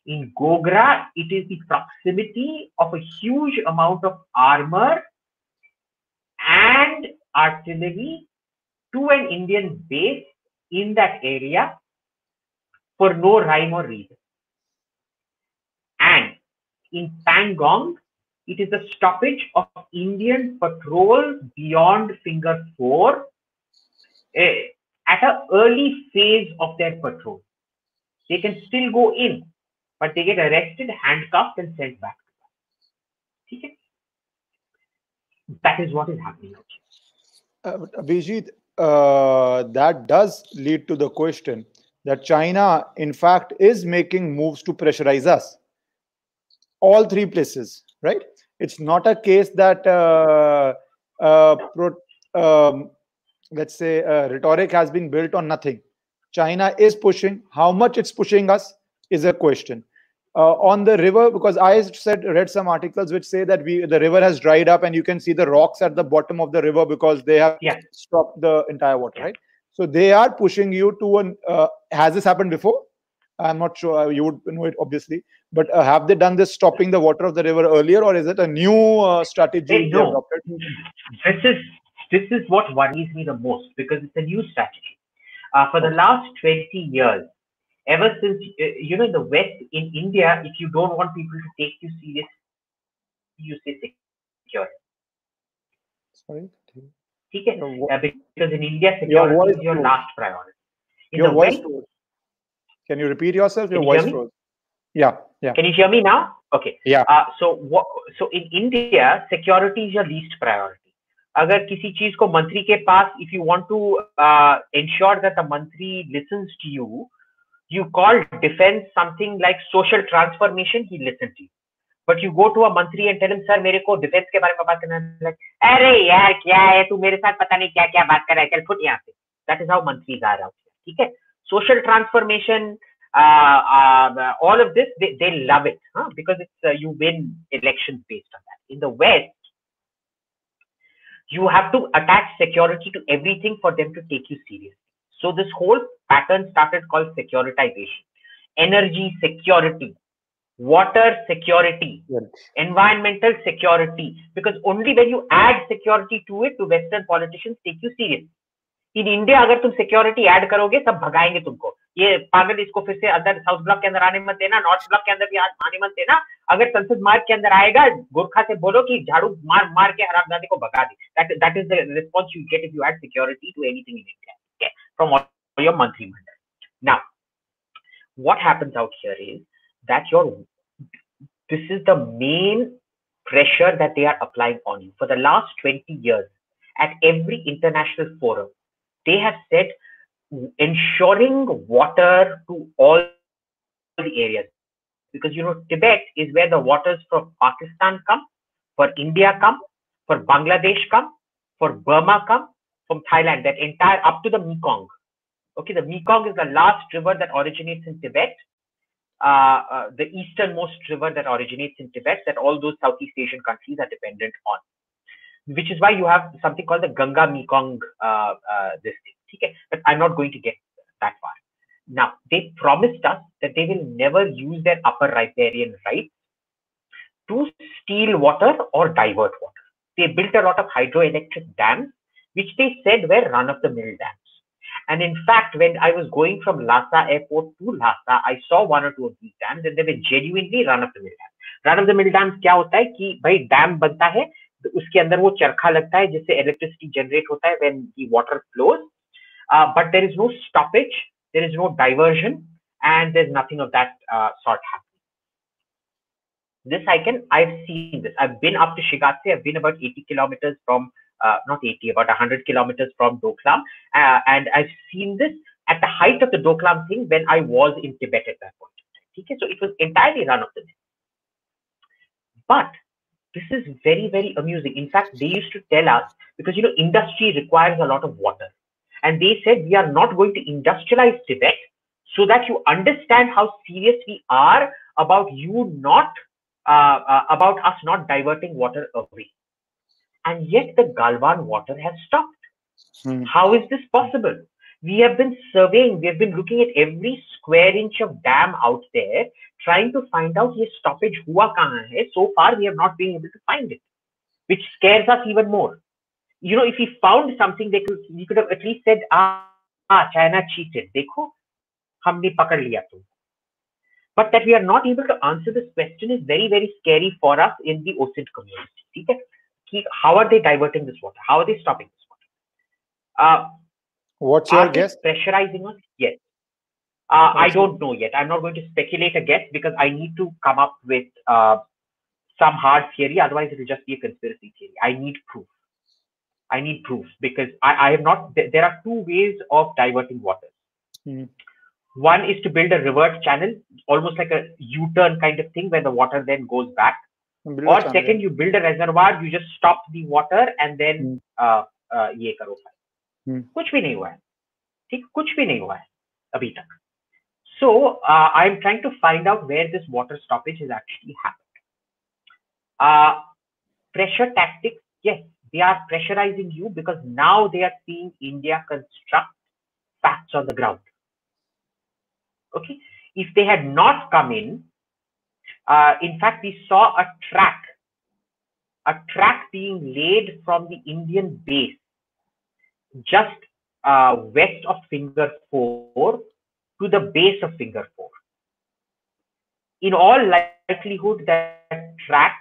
S3: In Gogra, it is the proximity of a huge amount of armor and artillery to an Indian base in that area for no rhyme or reason. And in Pangong, it is the stoppage of Indian patrol beyond Finger 4 eh, at an early phase of their patrol. They can still go in, but they get arrested, handcuffed, and sent back. Okay? That is what is happening.
S1: Uh, uh, that does lead to the question that China, in fact, is making moves to pressurize us. All three places, right? It's not a case that, uh, uh, pro, um, let's say, uh, rhetoric has been built on nothing. China is pushing. How much it's pushing us is a question. Uh, on the river, because I said read some articles which say that we the river has dried up and you can see the rocks at the bottom of the river because they have
S3: Yeah.
S1: stopped the entire water, right? So they are pushing you to an. Uh, has this happened before? I'm not sure. uh, You would know it obviously, but uh, have they done this stopping the water of the river earlier, or is it a new uh, strategy
S3: know.
S1: adopted?
S3: This is this is what worries me the most because it's a new strategy. Uh, for the last 20 years, ever since uh, you know in the West, in India, if you don't want people to take you seriously, you say security.
S1: Sorry,
S3: Okay?
S1: your, vo-
S3: Uh, because in India,
S1: Your
S3: security
S1: voice
S3: is your
S1: broke.
S3: last priority. In
S1: your
S3: the
S1: voice
S3: West,
S1: froze. Can you repeat yourself? Your
S3: Can you hear
S1: voice
S3: me?
S1: froze. Yeah, yeah.
S3: Can you hear me now? Okay.
S1: Yeah.
S3: Uh, so what? So in India, security is your least priority. अगर किसी चीज को मंत्री के पास if you want to uh, ensure that the मंत्री listens to you, you call defense something like social transformation, he listens to you. But you go to a मंत्री and tell him, sir, मेरे को defense के बारे में बात करना है." like, अरे यार क्या है तू मेरे साथ पता नहीं क्या क्या बात कर रहा है चल फुट यहाँ से. That is how मंत्रीज are out here. ठीक है? Social transformation, uh, uh, all of this, they, they love it huh? because it's uh, you win elections based on that. In the West, you have to attach security to everything for them to take you seriously. So this whole pattern started called securitization, energy security, water security,
S1: Yeah.
S3: environmental security. Because only when you add security to it, do Western politicians take you seriously. In India अगर तुम security add करोगे सब भगाएँगे तुमको ये पागल इसको फिर से अंदर साउथ ब्लॉक के अंदर आने मत देना नॉर्थ ब्लॉक के अंदर भी आने मत देना अगर संसद मार्ग के अंदर आएगा गोरखा से बोलो कि झाड़ू मार मार के हरामजादे को भगा दे that is the response you get if you add security to anything in India from all your monthly mandate. Now, what happens out here is that your this is the main pressure that they are applying on you. For the last 20 years, at every international forum, they have said ensuring water to all the areas. Because you know, Tibet is where the waters from Pakistan come, for India come, for Bangladesh come, for Burma come, from thailand that entire up to the mekong okay the mekong is the last river that originates in tibet uh, uh, the easternmost river that originates in tibet that all those southeast asian countries are dependent on which is why you have something called the ganga mekong uh, uh this thing Okay, but I'm not going to get that far. Now, they promised us that they will never use their upper riparian rights to steal water or divert water. They built a lot of hydroelectric dams, which they said were run-of-the-mill dams. And in fact, when I was going from Lhasa airport to Lhasa, I saw one or two of these dams and they were genuinely run-of-the-mill dams. Run-of-the-mill dams क्या होता है कि भाई dam बनता है तो उसके अंदर वो चरखा लगता है जिससे इलेक्ट्रिसिटी जनरेट होता है when the water flows uh, but there is no stoppage, there is no diversion, and there's nothing of that uh, sort happening. This I can, I've seen this. I've been up to Shigatse. I've been about 80 kilometers from, uh, not 80, about 100 kilometers from Doklam, uh, and I've seen this at the height of the Doklam thing when I was in Tibet at that point. Okay, so it was entirely run of the mill. But this is very, very amusing. In fact, they used to tell us because you know industry requires a lot of water and they said, we are not going to industrialize Tibet so that you understand how serious we are about you not, uh, uh, about us not diverting water away and yet the Galwan water has stopped. Hmm. How is this possible? We have been surveying, we have been looking at every square inch of dam out there, trying to find out this stoppage hua hai. So far, we have not been able to find it, which scares us even more. You know, if we found something, they could, we could have at least said, ah, ah China cheated. Dekho, humne pakad liya tum. But that we are not able to answer this question is very, very scary for us in the OSINT community how are they diverting this water? How are they stopping this water? Uh,
S1: What's your guess?
S3: Pressurizing us? Yes. Uh, I don't know yet. I'm not going to speculate a guess because I need to come up with uh, some hard theory. Otherwise, it will just be a conspiracy theory. I need proof. I need proof because I, I have not. There are two ways of diverting water. Mm. One is to build a reverse channel, almost like a U-turn kind of thing, where the water then goes back. or second, you build a reservoir, you just stop the water and then mm. uh, uh, ये करो hmm. कुछ भी नहीं हुआ है ठीक कुछ भी नहीं हुआ है अभी तक so uh, i'm trying to find out where this water stoppage has actually happened uh, pressure tactics yes they are pressurizing you because now they are seeing India construct facts on the ground. Okay, if they had not come in, uh, in fact, we saw a track, a track being laid from the Indian base just uh, west of Finger 4 to the base of Finger 4. In all likelihood, that track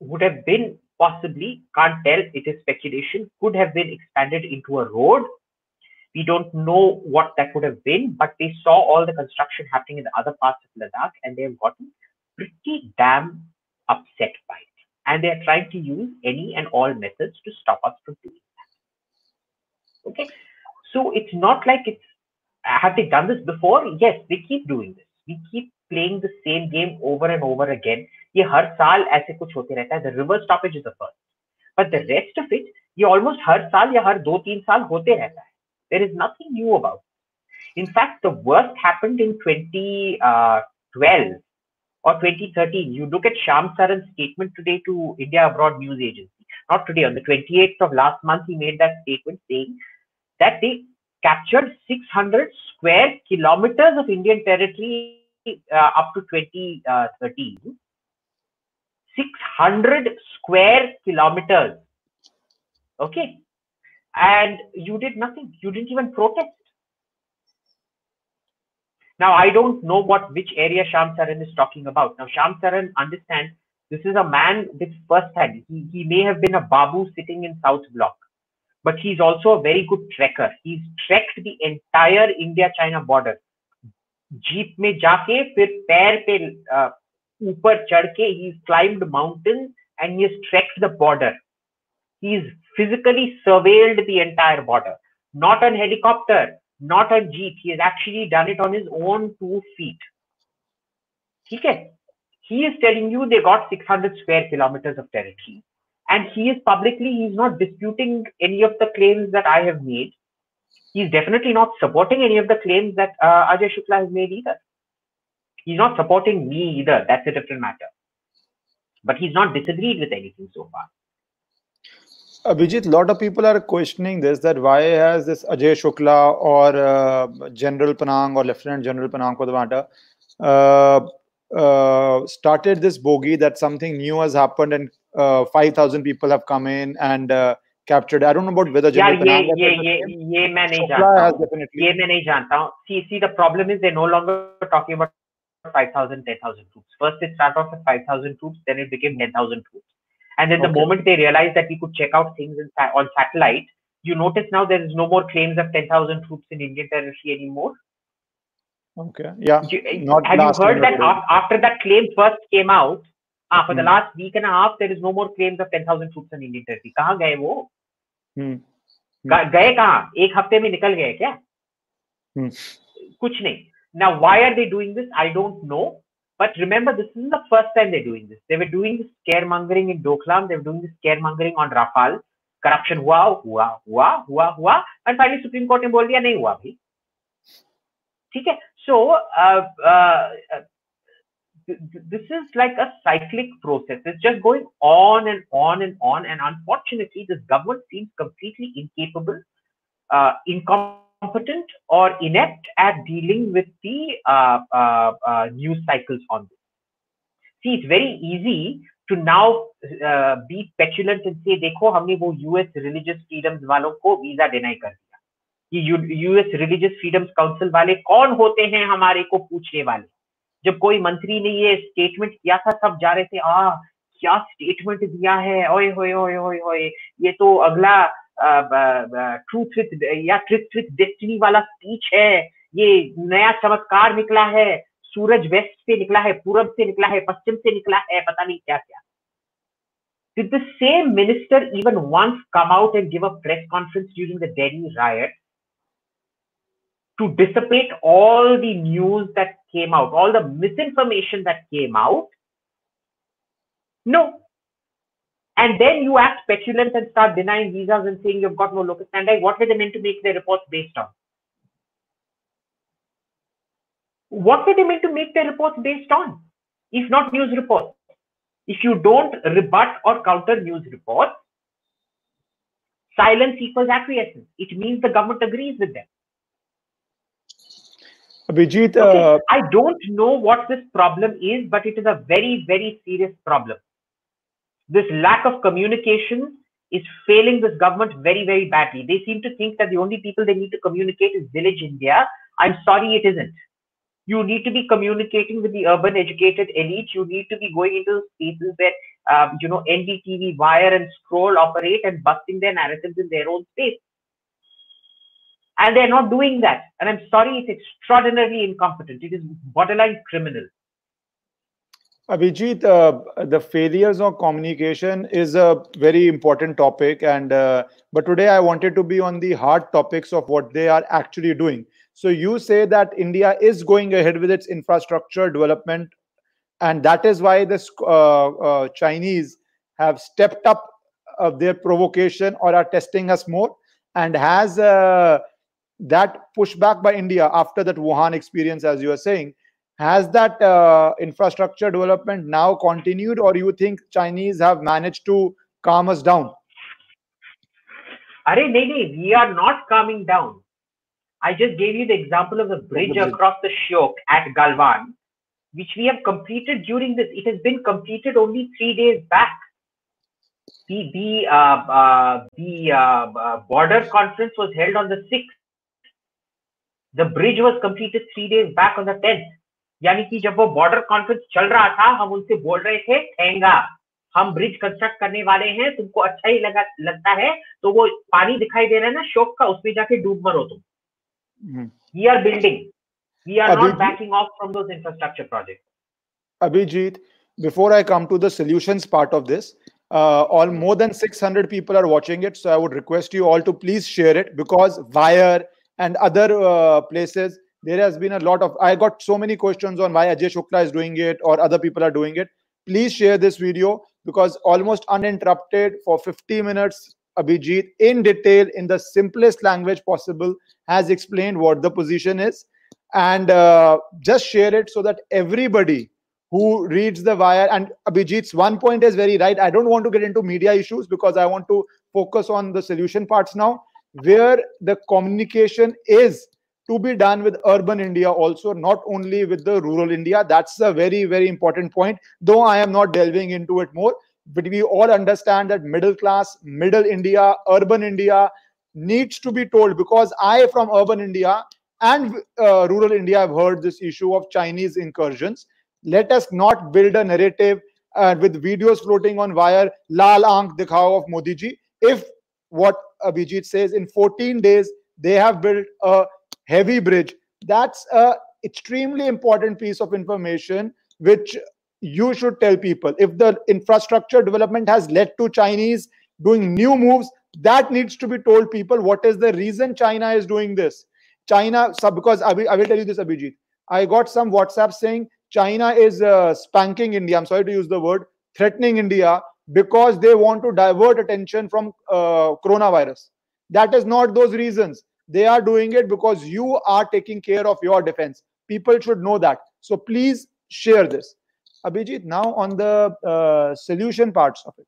S3: would have been possibly, can't tell, it is speculation, could have been expanded into a road. We don't know what that would have been, but they saw all the construction happening in the other parts of Ladakh and they have gotten pretty damn upset by it. And they are trying to use any and all methods to stop us from doing that. Okay. So it's not like it's, have they done this before? Yes, they keep doing this. We keep playing the same game over and over again ये हर साल ऐसे कुछ होते रहता है the reverse stoppage is the first but the rest of it ये almost हर साल या हर दो तीन साल होते रहता है there is nothing knew about in fact the worst happened in 2012 or 2013 you look at shyam saran's statement today to india abroad news agency not today on the 28th of last month he made that statement saying that they captured 600 square kilometers of indian territory uh, up to 2013 600 square kilometers. Okay. and you did nothing. You didn't even protest. Now, I don't know what which area Shyam Saran is talking about. Now, Shyam Saran, understand, this is a man with first hand. He, he may have been a Babu sitting in South Block, but he's also a very good trekker. He's trekked the entire India-China border. Jeep में jaake, फिर pair पे ऊपर चढ़ के climbed mountains and he has trekked the border. He's physically surveilled the entire border. Not on helicopter, not on jeep. He has actually done it on his own two feet. Okay. He is telling you they got 600 square kilometers of territory. And he is publicly, he's not disputing any of the claims that I have made he's definitely not supporting any of the claims that uh, Ajay Shukla has made either. He's not supporting me either. That's a different matter. But he's not disagreed with anything so far.
S1: Abhijit, a lot of people are questioning this that why has this Ajay Shukla or uh, General Panag or Lieutenant General Panag for the matter uh, uh, started this bogey that something new has happened and uh, 5,000 people have come in and uh, captured. I don't know about whether
S3: General yeah, Panag ye, has definitely. Ye see, see, the problem is they're no longer talking about 5,000, 10,000 troops. First, it started off with 5,000 troops, then it became 10,000 troops and then the okay. moment they realized that we could check out things in, on satellite you notice now there is no more claims of 10,000 troops in Indian territory anymore
S1: okay yeah
S3: you, have you heard that after that claim first came out ah, for hmm. the last week and a half there is no more claims of 10,000 troops in Indian territory कहाँ गए वो गए कहा एक हफ्ते में निकल गए क्या कुछ नहीं now why are they doing this i don't know But remember, this isn't the first time they're doing this. They were doing this scaremongering in Doklam. They were doing this scaremongering on Rafale. Corruption, हुआ हुआ हुआ हुआ हुआ And finally, Supreme Court in बोल दिया नहीं हुआ भाई ठीक है सो this is like a cyclic process. It's just going on and on and on. And unfortunately, this government seems completely incapable, uh, incompetent or inept at dealing with the uh, uh, uh news cycles on this. See, it's very easy to now uh, be petulant and say, देखो हमने वो US religious freedoms वालों को visa deny कर दिया. ये US religious freedoms council वाले कौन होते हैं हमारे को पूछने वाले जब कोई मंत्री ने ये स्टेटमेंट किया था सब जा रहे थे आ क्या स्टेटमेंट दिया है ओए होए होए होए होए ये तो अगला ट्रूथ विथ या ट्रिथ विथ डेस्टिनी वाला स्पीच है ये नया चमत्कार निकला है सूरज वेस्ट से निकला है पूरब से निकला है पश्चिम से निकला है पता नहीं क्या क्या Did the same minister even once come out and give a press conference during the Delhi riot to dissipate all the news that came out, all the misinformation that came out? No. And then you act petulant and start denying visas and saying you've got no locus standi. What were they meant to make their reports based on? What were they meant to make their reports based on? If not news reports. If you don't rebut or counter news reports, silence equals acquiescence. It means the government agrees with them.
S1: Vijit,
S3: okay. uh, I don't know what this problem is, but it is a very, very serious problem. This lack of communication is failing this government very, very badly. They seem to think that the only people they need to communicate is village India. I'm sorry, it isn't. You need to be communicating with the urban educated elite. You need to be going into spaces where, um, you know, NDTV, Wire, and Scroll operate and busting their narratives in their own space and they're not doing that. And I'm sorry, it's extraordinarily incompetent. It is borderline criminal.
S1: Abhijit, uh, the failures of communication is a very important topic, and uh, but today I wanted to be on the hard topics of what they are actually doing. So you say that India is going ahead with its infrastructure development, and that is why the uh, uh, Chinese have stepped up uh, their provocation or are testing us more, and has uh, that pushback by India after that Wuhan experience, as you are saying, has that uh, infrastructure development now continued, or you think Chinese have managed to calm us down?
S3: Are nahi, we are not calming down. I just gave you the example of the bridge across the Shyok at Galwan, which we have completed during this. It has been completed only three days back. The the uh, uh, the uh, border conference was held on the sixth. The bridge was completed three days back on the tenth. यानी कि जब वो border conflict चल रहा था हम उनसे बोल रहे थे ठेंगा हम ब्रिज कंस्ट्रक्ट करने वाले हैं तुमको अच्छा ही लगा लगता है? तो वो पानी दिखाई दे रहा है ना शोक का उसमें जाके डूब मरो तुम। We are building we are not backing off from those infrastructure project
S1: Abhijeet before I come to the solution part of this Uh, all more than 600 people are watching it so i would request you all to please share it because wire and other uh, places there has been a lot of. I got so many questions on why Ajay Shukla is doing it or other people are doing it. Please share this video because almost uninterrupted for 50 minutes, Abhijit, in detail, in the simplest language possible, has explained what the position is. And uh, just share it so that everybody who reads the wire and Abhijit's one point is very right. I don't want to get into media issues because I want to focus on the solution parts now, where the communication is to be done with urban India also, not only with the rural India. That's a very, very important point, though I am not delving into it more. But we all understand that middle class, middle India, urban India needs to be told because I, from urban India and uh, rural India, have heard this issue of Chinese incursions. Let us not build a narrative uh, with videos floating on wire, lal aank dikhao of Modi ji. If what Abhijit says in 14 days, they have built a heavy bridge. That's a extremely important piece of information which you should tell people. If the infrastructure development has led to Chinese doing new moves, that needs to be told people what is the reason China is doing this. China, because I will, I will tell you this, Abhijit. I got some WhatsApp saying China is uh, spanking India. I'm sorry to use the word, threatening India because they want to divert attention from uh, coronavirus. That is not those reasons. They are doing it because you are taking care of your defense. People should know that. So please share this. Abhijit, now on the uh, solution parts of it.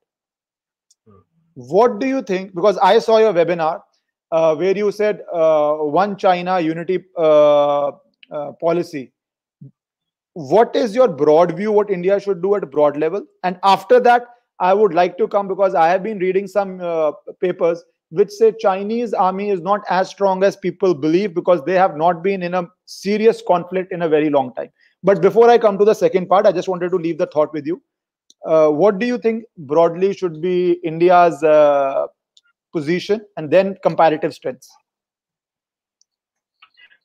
S1: What do you think? Because I saw your webinar uh, where you said uh, one China unity uh, uh, policy. What is your broad view? What India should do at a broad level? And after that, I would like to come because I have been reading some uh, papers which say Chinese army is not as strong as people believe because they have not been in a serious conflict in a very long time. But before I come to the second part, I just wanted to leave the thought with you. Uh, what do you think broadly should be India's uh, position and then comparative strengths?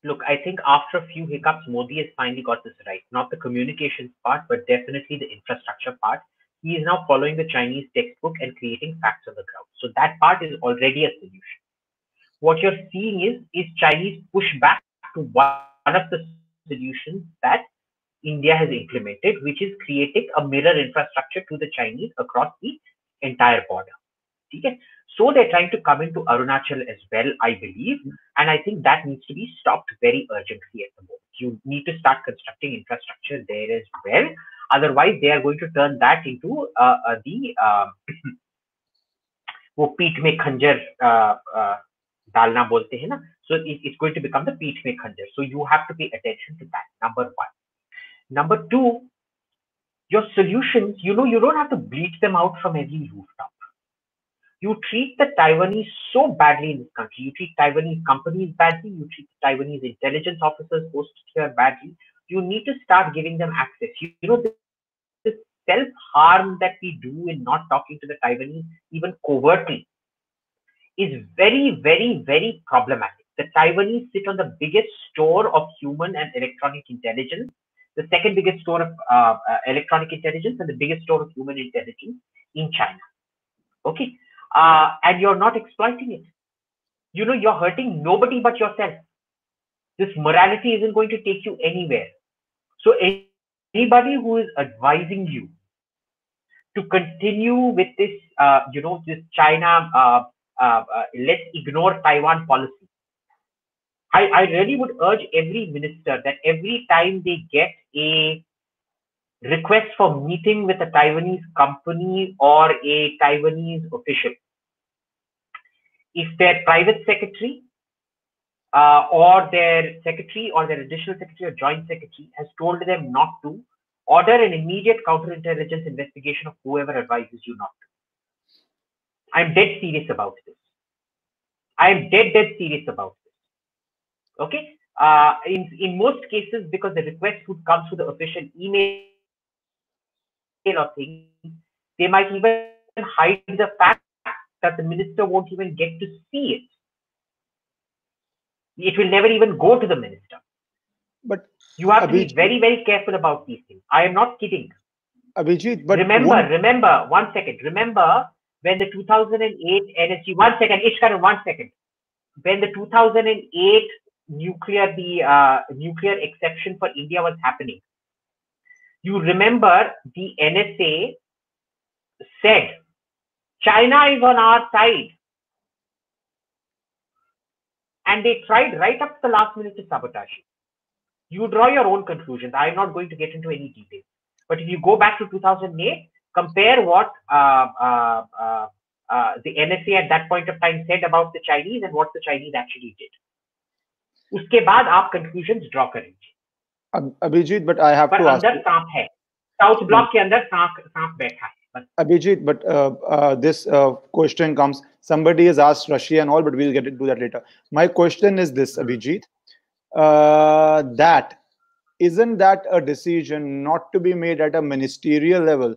S3: Look, I think after a few hiccups, Modi has finally got this right. Not the communications part, but definitely the infrastructure part. He is now following the Chinese textbook and creating facts on the ground. So that part is already a solution. What you're seeing is is Chinese push back to one of the solutions that India has implemented, which is creating a mirror infrastructure to the Chinese across the entire border. Okay? So they're trying to come into Arunachal as well, I believe. And I think that needs to be stopped very urgently at the moment. You need to start constructing infrastructure there as well. Otherwise, they are going to turn that into uh, uh, the uh, वो पीठ में खंजर डालना बोलते हैं ना so it, it's going to become the पीठ में खंजर so you have to pay attention to that number one Number two, your solutions, you know, you don't have to bleat them out from every rooftop. You treat the Taiwanese so badly in this country. You treat Taiwanese companies badly. You treat Taiwanese intelligence officers posted here badly. You need to start giving them access. You, you know, this self harm that we do in not talking to the Taiwanese, even covertly, is very, very, very problematic. The Taiwanese sit on the biggest store of human and electronic intelligence the second biggest store of uh, uh, electronic intelligence and the biggest store of human intelligence in China. Okay, uh, and you're not exploiting it. You know, you're hurting nobody but yourself. This morality isn't going to take you anywhere. So, anybody who is advising you to continue with this, uh, you know, this China, uh, uh, let's ignore Taiwan policy. I, I really would urge every minister that every time they get a request for meeting with a Taiwanese company or a Taiwanese official, if their private secretary uh, or their secretary or their additional secretary or joint secretary has told them not to, order an immediate counterintelligence investigation of whoever advises you not to. I'm dead serious about this. I am dead, dead serious about this. Okay. Uh, in in most cases, because the request would come through the official email or thing, they might even hide the fact that the minister won't even get to see it. It will never even go to the minister.
S1: But
S3: You have to be very, very careful about these things. I am not kidding.
S1: Abhijit, but
S3: remember, remember, one second. Remember when the 2008 NSG, one second, Ishkar, one second. When the 2008 nuclear, the uh, nuclear exception for India was happening, you remember the NSA said, China is on our side. And they tried right up to the last minute to sabotage it. You draw your own conclusions. I'm not going to get into any details. But if you go back to 2008, compare what uh, uh, uh, uh, the NSA at that point of time said about the Chinese and what the Chinese actually did. उसके बाद आप conclusions draw करेंगे
S1: Ab- Abhijit, but I have
S3: पर
S1: to ask
S3: अंदर
S1: you,
S3: सांप है south block के अंदर सांप सांप बैठा है बस
S1: Abhijit, but uh, uh, this uh, question comes. Somebody has asked Russia and all, but we'll get into that later. My question is this, Abhijit. Uh, that isn't that a decision not to be made at a ministerial level?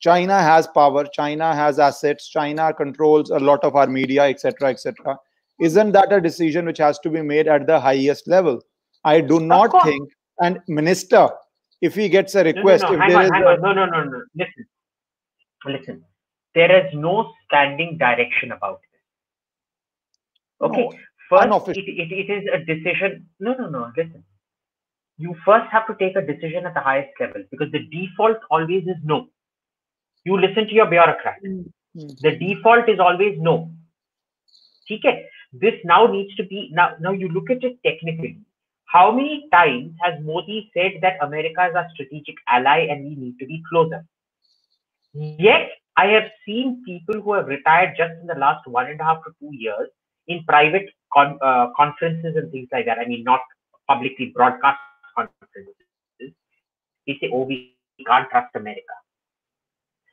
S1: China has power, China has assets, China controls a lot of our media, etc., etc. Isn't that a decision which has to be made at the highest level? I do not think, and minister, if he gets a
S3: No, no,
S1: request,
S3: no,
S1: if
S3: hang
S1: there
S3: on,
S1: is
S3: hang
S1: a-
S3: on. No, no, no, no. Listen. Listen. There is no standing direction about this. Okay.
S1: No,
S3: first, it, it, it is a decision. No, no, no. Listen. You first have to take a decision at the highest level because the default always is no. You listen to your bureaucrat. Mm-hmm. The default is always no. Okay. This now needs to be now. Now you look at it technically. How many times has Modi said that America is our strategic ally and we need to be closer? Yet, I have seen people who have retired just in the last one and a half to two years in private con- uh, conferences and things like that. I mean, not publicly broadcast conferences. They say, oh, we can't trust America.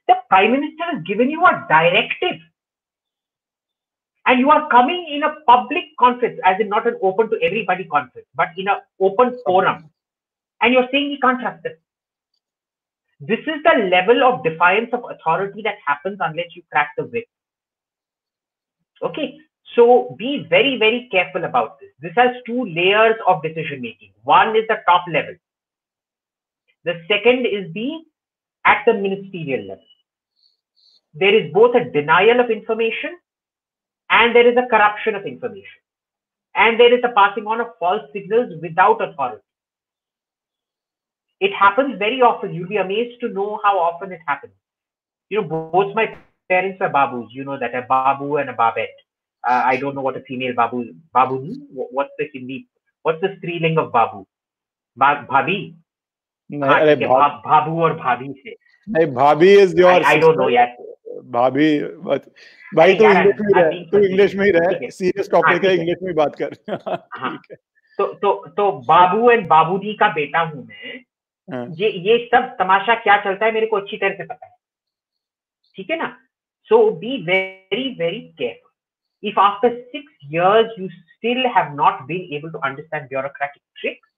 S3: The prime minister has given you a directive. And you are coming in a public conference, as in not an open to everybody conference, but in an open forum. And you're saying we can't trust them. This is the level of defiance of authority that happens unless you crack the whip. Okay, so be very, very careful about this. This has two layers of decision making. One is the top level. The second is the at the ministerial level. There is both a denial of information and there is a corruption of information. And there is a passing on of false signals without authority. It happens very often. You'll be amazed to know how often it happens. You know, both my parents were babus. You know that a babu and a babette. Uh, I don't know what a female babu babu. wh- What's the Hindi? What's the striling of babu? Ba- bhabi.
S1: नहीं,
S3: हाँ,
S1: अरे
S3: ठीक है,
S1: भा-
S3: भा- भाबू और भाभी से
S1: नहीं भाभी is your
S3: I, I don't know यार
S1: भाभी बट भाई
S3: अरे
S1: तू
S3: यार,
S1: इंग्लिश में ही
S3: I'm
S1: रह
S3: being
S1: तू
S3: confused.
S1: इंग्लिश में ही
S3: ठीक
S1: रह
S3: है।
S1: सीरियस
S3: हाँ,
S1: टॉपिक है
S3: ठीक है।
S1: इंग्लिश में ही बात कर
S3: हाँ।
S1: ठीक है
S3: तो तो तो बाबू एंड बाबूजी का बेटा हूं मैं
S1: हाँ,
S3: ये ये सब तमाशा क्या चलता है मेरे को अच्छी तरह से पता है ठीक है ना so be very very careful if after six years you still have not been able to understand bureaucratic tricks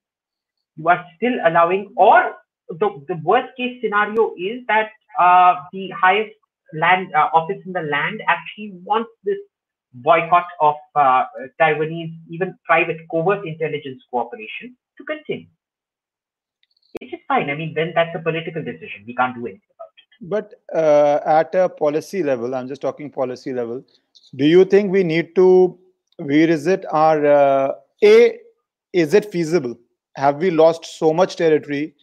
S3: you are still allowing or the, the worst case scenario is that uh, the highest land uh, office in the land actually wants this boycott of uh, Taiwanese even private covert intelligence cooperation to continue which is fine. I mean, then that's a political decision. We can't do anything about it.
S1: but uh, at a policy level i'm just talking policy level do you think we need to revisit our uh, a is it feasible have we lost so much territory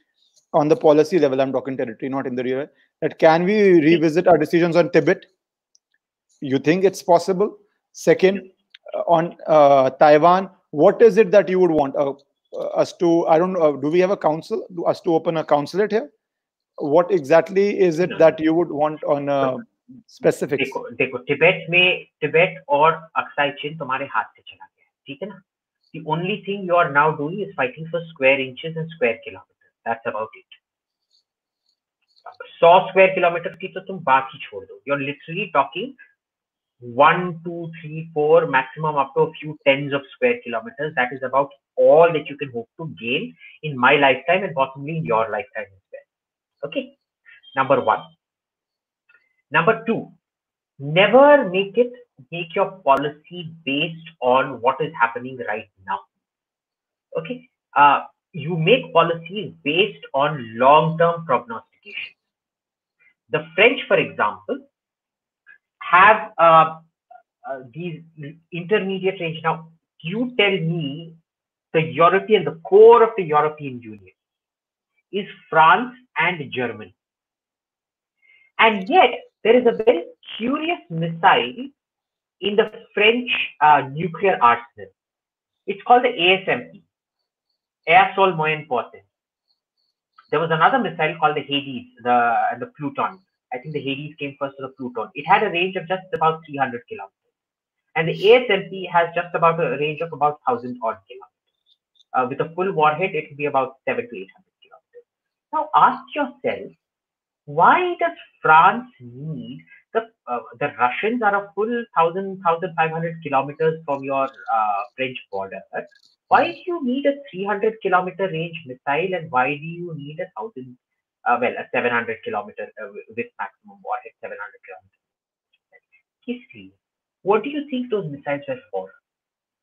S1: on the policy level i'm talking territory not in the real that can we revisit our decisions on tibet you think it's possible second uh, on uh, taiwan what is it that you would want uh, uh, us to i don't know uh, do we have a council do us to open a consulate here what exactly is it
S3: No.
S1: that you would want on uh, specifics
S3: देखो देखो Tibet में Tibet और Aksai चिन तुम्हारे हाथ से चला गया है, ठीक है ना the only thing you are now doing is fighting for square inches and square kilometers that's about it 100 square kilometers की तो तुम बात ही छोड़ दो you're literally talking one, two, three, four, maximum up to a few tens of square kilometers. That is about all that you can hope to gain in my lifetime and possibly in your lifetime as well. Okay, number one. Number two, never make it make your policy based on what is happening right now. Okay, uh, you make policies based on long-term prognostication. The French, for example, have uh, uh, these intermediate range. Now, you tell me the European, the core of the European Union is France and Germany. And yet, there is a very curious missile in the French uh, nuclear arsenal. It's called the ASMP, Air Sol Moyen Portée. There was another missile called the Hades, the the Pluton. I think the Hades came first to the Pluton. It had a range of just about 300 kilometers. And the ASMP has just about a range of about 1,000 odd kilometers. Uh, with a full warhead, it will be about 7 to 800 kilometers. Now ask yourself, why does France need the uh, the Russians are a full 1,000, 1,500 kilometers from your uh, French border. Why do you need a 300 kilometer range missile and why do you need a 1,000, uh, well, a 700 kilometer uh, with maximum warhead, 700 kilometers? History. What do you think those missiles were for?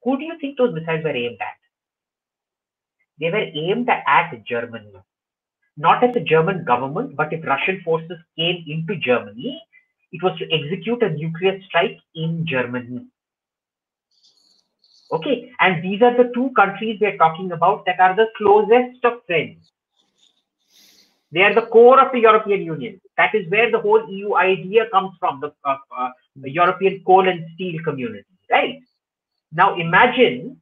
S3: Who do you think those missiles were aimed at? They were aimed at Germany. Not at the German government, but if Russian forces came into Germany, it was to execute a nuclear strike in Germany. Okay, and these are the two countries we're talking about that are the closest of friends. They are the core of the European Union. That is where the whole EU idea comes from, the, uh, uh, the European coal and steel community, right? Now imagine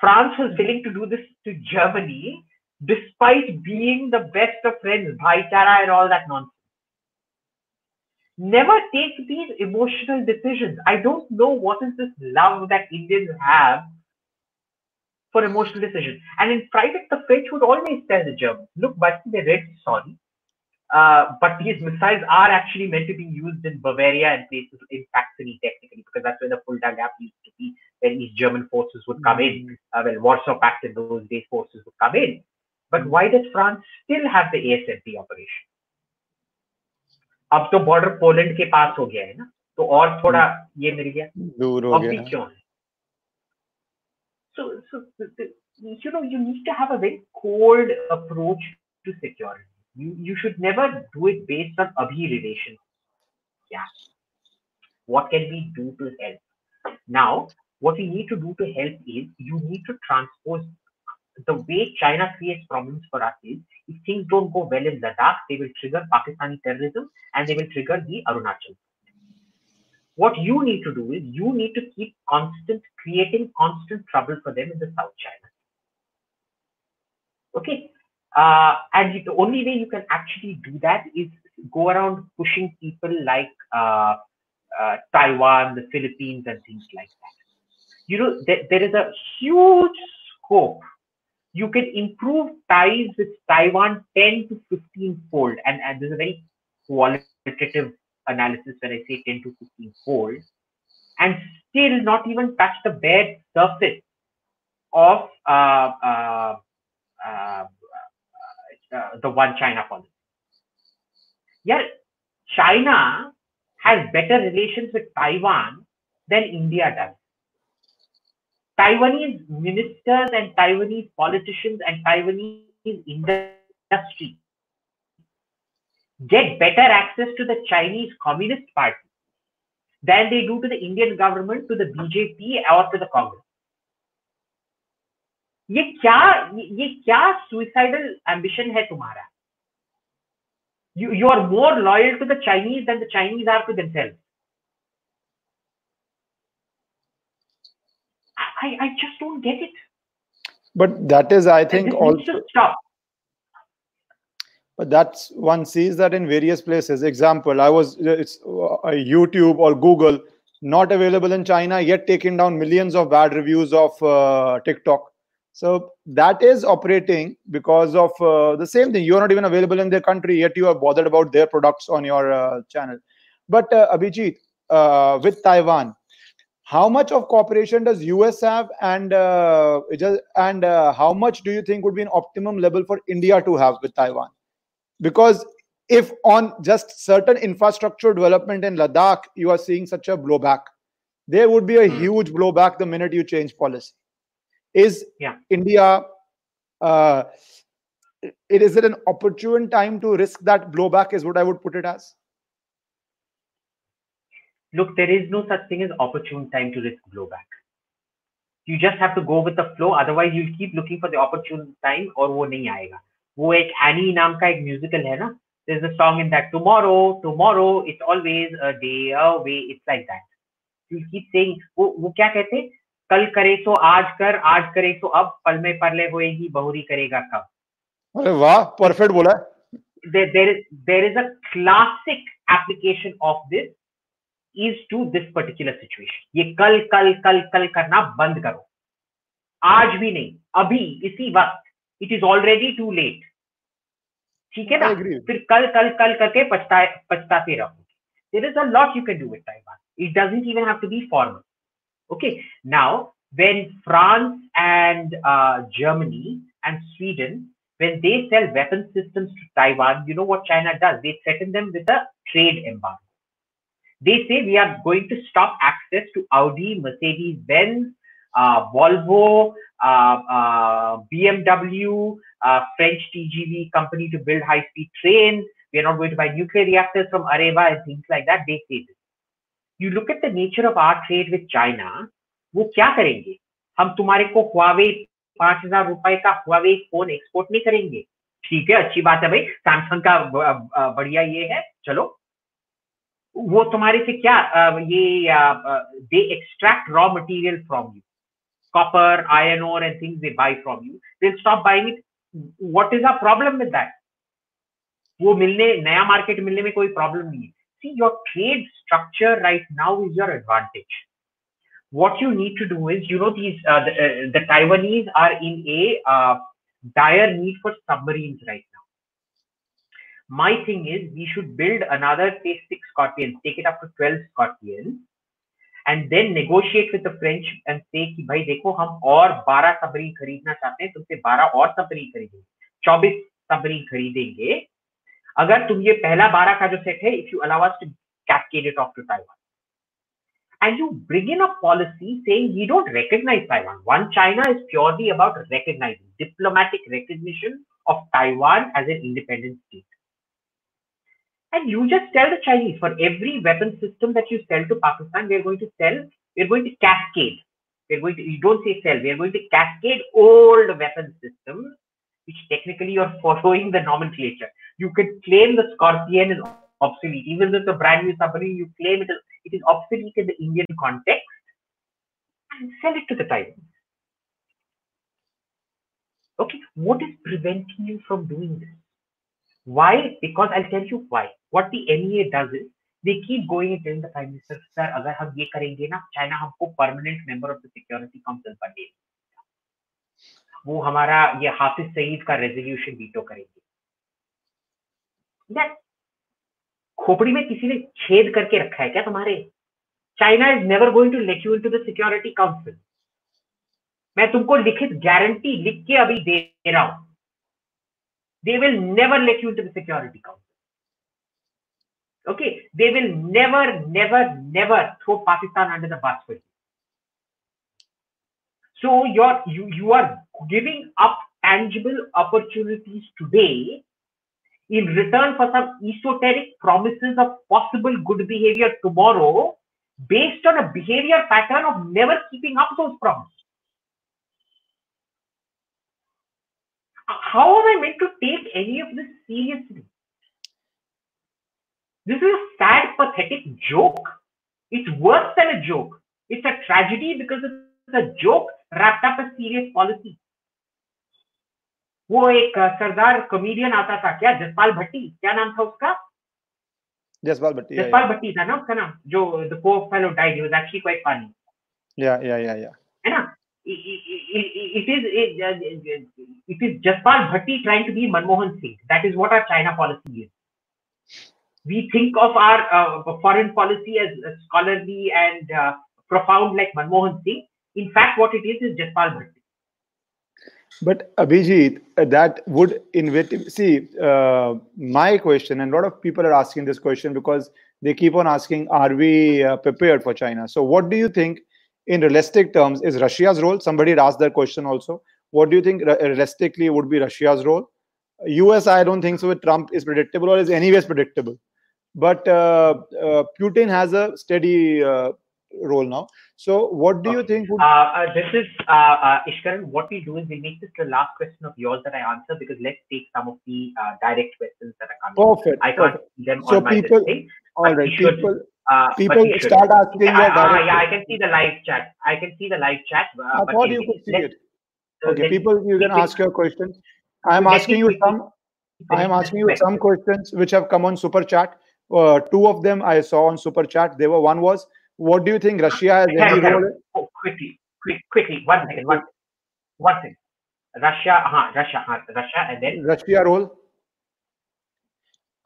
S3: France was willing to do this to Germany despite being the best of friends, Bhaitara and all that nonsense never take these emotional decisions. I don't know what is this love that Indians have for emotional decisions. And in private, the French would always tell the Germans, look, but they're really sorry. Uh, but these missiles are actually meant to be used in Bavaria and places in Saxony, technically, because that's where the Fulda Gap used to be, where East German forces would come in. Mm-hmm. Uh, well, Warsaw Pact in those days, forces would come in. But why does France still have the ASMP operation? अब तो border Poland के पास हो गया है ना तो और थोड़ा ये मिल गया
S1: दूर हो गया
S3: क्यों है so so you know you need to have a very cold approach to security. You you should never do it based on abhi relation yeah. What can we do to help? Now what we need to do to help is you need to transpose the way China creates problems for us is if things don't go well in Ladakh, they will trigger Pakistani terrorism and they will trigger the Arunachal. What you need to do is you need to keep constant creating constant trouble for them in the South China. Okay. Uh, and the only way you can actually do that is go around pushing people like uh, uh, Taiwan, the Philippines, and things like that. You know, there, there is a huge scope you can improve ties with Taiwan 10 to 15 fold. And, and there's a very qualitative analysis when I say 10 to 15 fold, and still not even touch the bare surface of uh, uh, uh, uh the one China policy. Yeah, China has better relations with Taiwan than India does. Taiwanese ministers and Taiwanese politicians and Taiwanese industry get better access to the Chinese Communist Party than they do to the Indian government, to the BJP or to the Congress. ये क्या ये क्या suicidal ambition है तुम्हारा you you are more loyal to the chinese than the chinese are to themselves I, I just don't get it.
S1: But that is, I think, also. But that's one sees that in various places. Example, I was it's uh, YouTube or Google not available in China yet taking down millions of bad reviews of uh, TikTok. So that is operating because of uh, the same thing. You are not even available in their country yet you are bothered about their products on your uh, channel. But uh, Abhijit, uh, with Taiwan, how much of cooperation does US have, and just, and how much do you think would be an optimum level for India to have with Taiwan? because if on just certain infrastructure development in Ladakh, you are seeing such a blowback, there would be a
S3: mm.
S1: huge blowback the minute you change policy. Is
S3: yeah.
S1: India, uh, it, is it an opportune time to risk that blowback, is what I would put it as?
S3: Look, there is no such thing as opportune time to risk blowback. You just have to go with the flow. Otherwise, you'll keep looking for the opportune time or wo nahi. वो एक any नाम का एक musical है ना. There's a song in that tomorrow, tomorrow, it's always a day away. It's like that. You keep saying वो वो क्या कहते हैं? कल करे सो आज कर, आज करे सो अब, पल में परले होएगी, बहुरी करेगा कब.
S1: अरे वाह परफेक्ट बोला
S3: there, there is there is a classic application of this is to this particular situation. ये कल कल कल कल करना बंद करो आज भी नहीं अभी इसी वक्त it is already too late ठीक है ना
S1: I agree.
S3: फिर कल कल कल करके पछता पछताते रहो there is a lot you can do with Taiwan. It doesn't even have to be formal. Okay. Now, when France and uh, Germany and Sweden, when they sell weapon systems to Taiwan, you know what China does? They threaten them with a trade embargo. They say we are going to stop access to Audi, Mercedes Benz, uh, Volvo, uh, uh, BMW, uh, French TGV company to build high speed trains. We are not going to buy nuclear reactors from Areva and things like that. They say this. You look at the nature of our trade with China, वो क्या करेंगे हम तुम्हारे को Huawei पाँच हज़ार रुपए का हुआवे फ़ोन एक्सपोर्ट नहीं करेंगे ठीक है अच्छी बात है भाई सैमसंग का बढ़िया ये है चलो वो तुम्हारे से क्या ये they extract raw material from you copper, iron ore, and things they buy from you. They'll stop buying it. What is our problem with that? वो मिलने नया मार्केट मिलने में कोई प्रॉब्लम नहीं है see your trade structure right now is your advantage what you need to do is you know these uh, the, uh, the taiwanese are in a uh, dire need for submarines right now my thing is we should build another say six scorpions take it up to 12 scorpions and then negotiate with the French and say कि भाई देखो, हम और 12 submarine खरीदना चाहते हैं तुमसे 12 और सबमरीन खरीदेंगे 24 सबमरीन खरीदेंगे। अगर तुम ये पहला 12 का जो सेट है if you allow us to cascade it off to Taiwan and you bring in a policy saying you don't recognise Taiwan one China is purely about recognising diplomatic recognition of Taiwan as an independent state And you just tell the Chinese for every weapon system that you sell to Pakistan, we're going to sell, we're going to cascade. We're going to, you don't say sell, we're going to cascade old weapon systems, which technically you're following the nomenclature. You can claim the Scorpène is obsolete. Even if it's a brand new submarine, you claim it is, it is obsolete in the Indian context and sell it to the Taiwan. Okay, what is preventing you from doing this? Why? Because I'll tell you why. What the NEA does is they keep going and telling the Prime Minister, sir, अगर हम ये करेंगे ना, China हमको permanent member of the Security Council बने वो हमारा ये हाफिज सईद का रेजोल्यूशन वीटो करेंगे खोपड़ी में किसी ने छेद करके रखा है क्या तुम्हारे China is never going to let you into the Security Council मैं तुमको लिखित गारंटी लिख के अभी दे रहा हूँ they will never let you into the Security Council. Okay, they will never, never, never throw Pakistan under the bus for you. So you're, you, you are giving up tangible opportunities today in return for some esoteric promises of possible good behavior tomorrow based on a behavior pattern of never keeping up those promises. How am I meant to take any of this seriously? This is a sad, pathetic joke. It's worse than a joke. It's a tragedy because it's a joke wrapped up as serious policy. वो एक अ, सरदार comedian आता था क्या जसपाल भट्टी क्या नाम था उसका
S1: जसपाल भट्टी yeah,
S3: Jaspal भट्टी था ना उसका नाम जो the pour fellow died he was actually quite funny
S1: yeah yeah yeah yeah
S3: है ना it is it is Jaspal Bhatti trying to be Manmohan Singh. That is what our China policy is. we think of our uh, foreign policy as, as scholarly and uh, profound like Manmohan Singh. In fact, what it is is Jaspal Bhatti.
S1: But Abhijit, uh, that would invite. See, uh, my question, and a lot of people are asking this question because they keep on asking, "Are we uh, prepared for China?" So, what do you think, in realistic terms, is Russia's role? Somebody had asked that question also. What do you think realistically would be Russia's role? US, I don't think so. With Trump is predictable or is anyways predictable. But uh, uh, Putin has a steady uh, role now. So, what do you think? Would...
S3: Uh, uh, this is uh, uh, Ishkaran. What we do is we make this the last question of yours that I answer because let's take some of the uh, direct questions that are coming.
S1: Perfect.
S3: I can't
S1: perfect.
S3: see them
S1: so
S3: on my
S1: people, all right. People,
S3: uh,
S1: people start asking.
S3: Yeah,
S1: your
S3: uh, yeah, I can see the live chat. I can see the live chat.
S1: I thought you could see it. Okay, people, you can ask your questions. I'm asking you some. I am asking you some questions which have come on super chat. Uh, two of them I saw on super chat. They were one was, what do you think Russia has any role?
S3: Oh, quickly, quick, quickly. One second. One, one second. Russia, uh, Russia, uh, Russia, and then
S1: Russia role?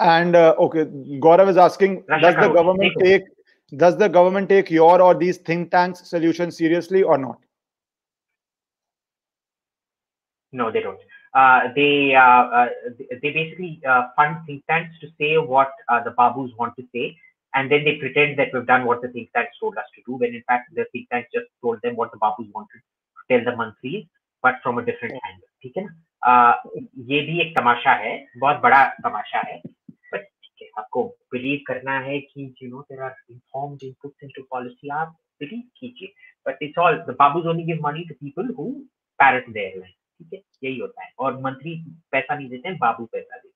S1: And uh, okay, Gaurav is asking,
S3: Russia
S1: does the government
S3: Take
S1: take does the government take your or these think tanks solutions seriously or not?
S3: no, they don't. Uh, they uh, uh, they basically uh, fund think tanks to say what uh, the babus want to say, and then they pretend that we've done what the think tanks told us to do. When in fact the think tanks just told them what the babus wanted to tell the mantris, but from a different angle. ठीक है ना? Uh, ये भी एक तमाशा है, बहुत बड़ा तमाशा है. But ठीक है, आपको believe करना है कि you know there are informed inputs into policy. आप believe कीजिए. But it's all the babus only give money to people who parrot their line. ठीक है यही होता है और मंत्री पैसा नहीं देते हैं बाबू पैसा देते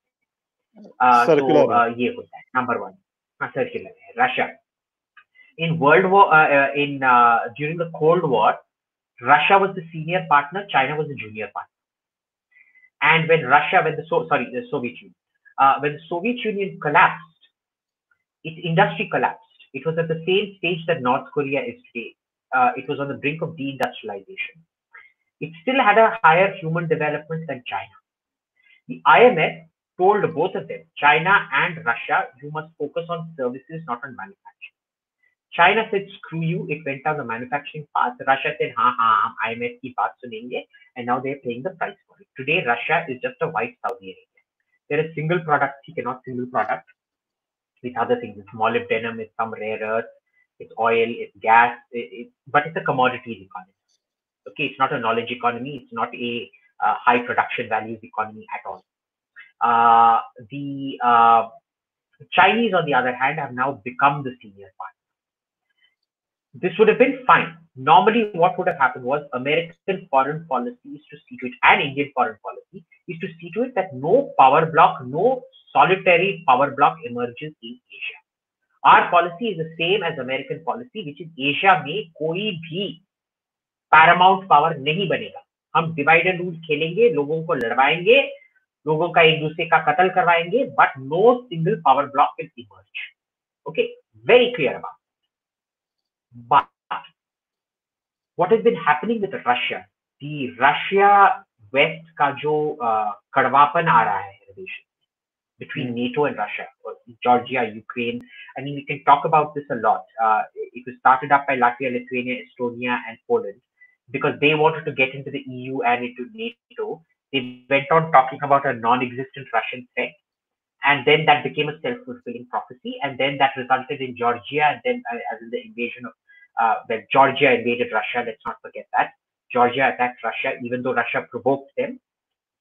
S3: हैं uh, तो uh, ये होता है number one Russia. In World War, uh, uh, in uh, during the Cold War, Russia was the senior partner, China was the junior partner. And when Russia, when the so, sorry, the Soviet Union, uh, when the Soviet Union collapsed, its industry collapsed. It was at the same stage that North Korea is today. Uh, it was on the brink of deindustrialization. It still had a higher human development than China. The IMF told both of them, China and Russia, you must focus on services, not on manufacturing. China said, screw you, it went down the manufacturing path. Russia said, ha ha, IMF ki baat sunenge, and now they're paying the price for it. Today, Russia is just a white Saudi Arabia. There is single product, you cannot single product with other things. It's molybdenum, it's some rare earth, it's oil, it's gas, it, it, but it's a commodities economy okay it's not a knowledge economy it's not a uh, high production values economy at all uh, the uh, chinese on the other hand have now become the senior partner this would have been fine normally what would have happened was american foreign policy is to see to it and indian foreign policy is to see to it that no power block no solitary power block emerges in asia our policy is the same as american policy which is asia में कोई भी Paramount power नहीं बनेगा हम divide and rule खेलेंगे लोगों को लड़वाएंगे लोगों का एक दूसरे का कत्ल करवाएंगे but no single power block will emerge okay very clear about but what has been happening with Russia, the Russia West का जो uh, कड़वापन आ रहा है relation between NATO and Russia, or Georgia, Ukraine. I mean, we can talk about this a lot. Uh, it was started up by Latvia, Lithuania, Estonia, and Poland because they wanted to get into the EU and into NATO. They went on talking about a non-existent Russian threat, and then that became a self-fulfilling prophecy, and then that resulted in Georgia, and then uh, as in the invasion of uh, when Georgia invaded Russia. Let's not forget that Georgia attacked Russia, even though Russia provoked them.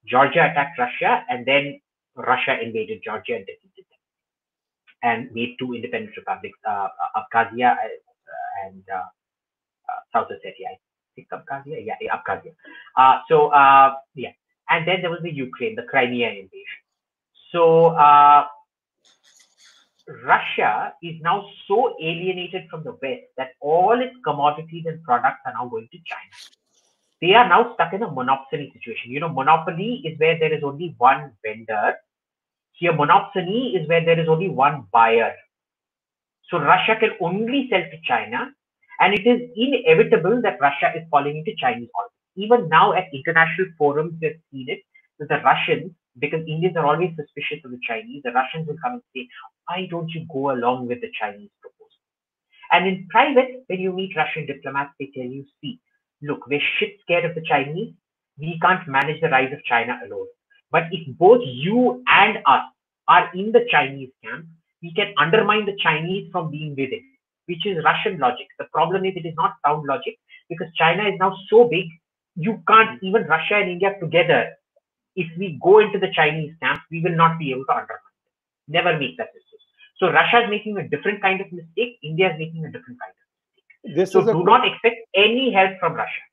S3: Georgia attacked Russia, and then Russia invaded Georgia and defeated them, and made two independent republics, uh, Abkhazia and uh, South Ossetia. I think Abkhazia, yeah, Abkhazia. Uh, so uh, yeah, and then there was the Ukraine, the Crimea invasion. So uh, Russia is now so alienated from the West that all its commodities and products are now going to China. They are now stuck in a monopoly situation. You know, monopoly is where there is only one vendor. Here, monopsony is where there is only one buyer. So Russia can only sell to China, and it is inevitable that Russia is falling into Chinese orbit. Even now at international forums, we've seen it the Russians because Indians are always suspicious of the Chinese. The Russians will come and say, why don't you go along with the Chinese proposal? And in private, when you meet Russian diplomats, they tell you, see, look, we're shit scared of the Chinese. We can't manage the rise of China alone. But if both you and us are in the Chinese camp, we can undermine the Chinese from being within, which is Russian logic. The problem is it is not sound logic because China is now so big, you can't even Russia and India together. If we go into the Chinese camp, we will not be able to undermine them. Never make that mistake. So Russia is making a different kind of mistake. India is making a different kind of mistake. This so do not expect any help from Russia.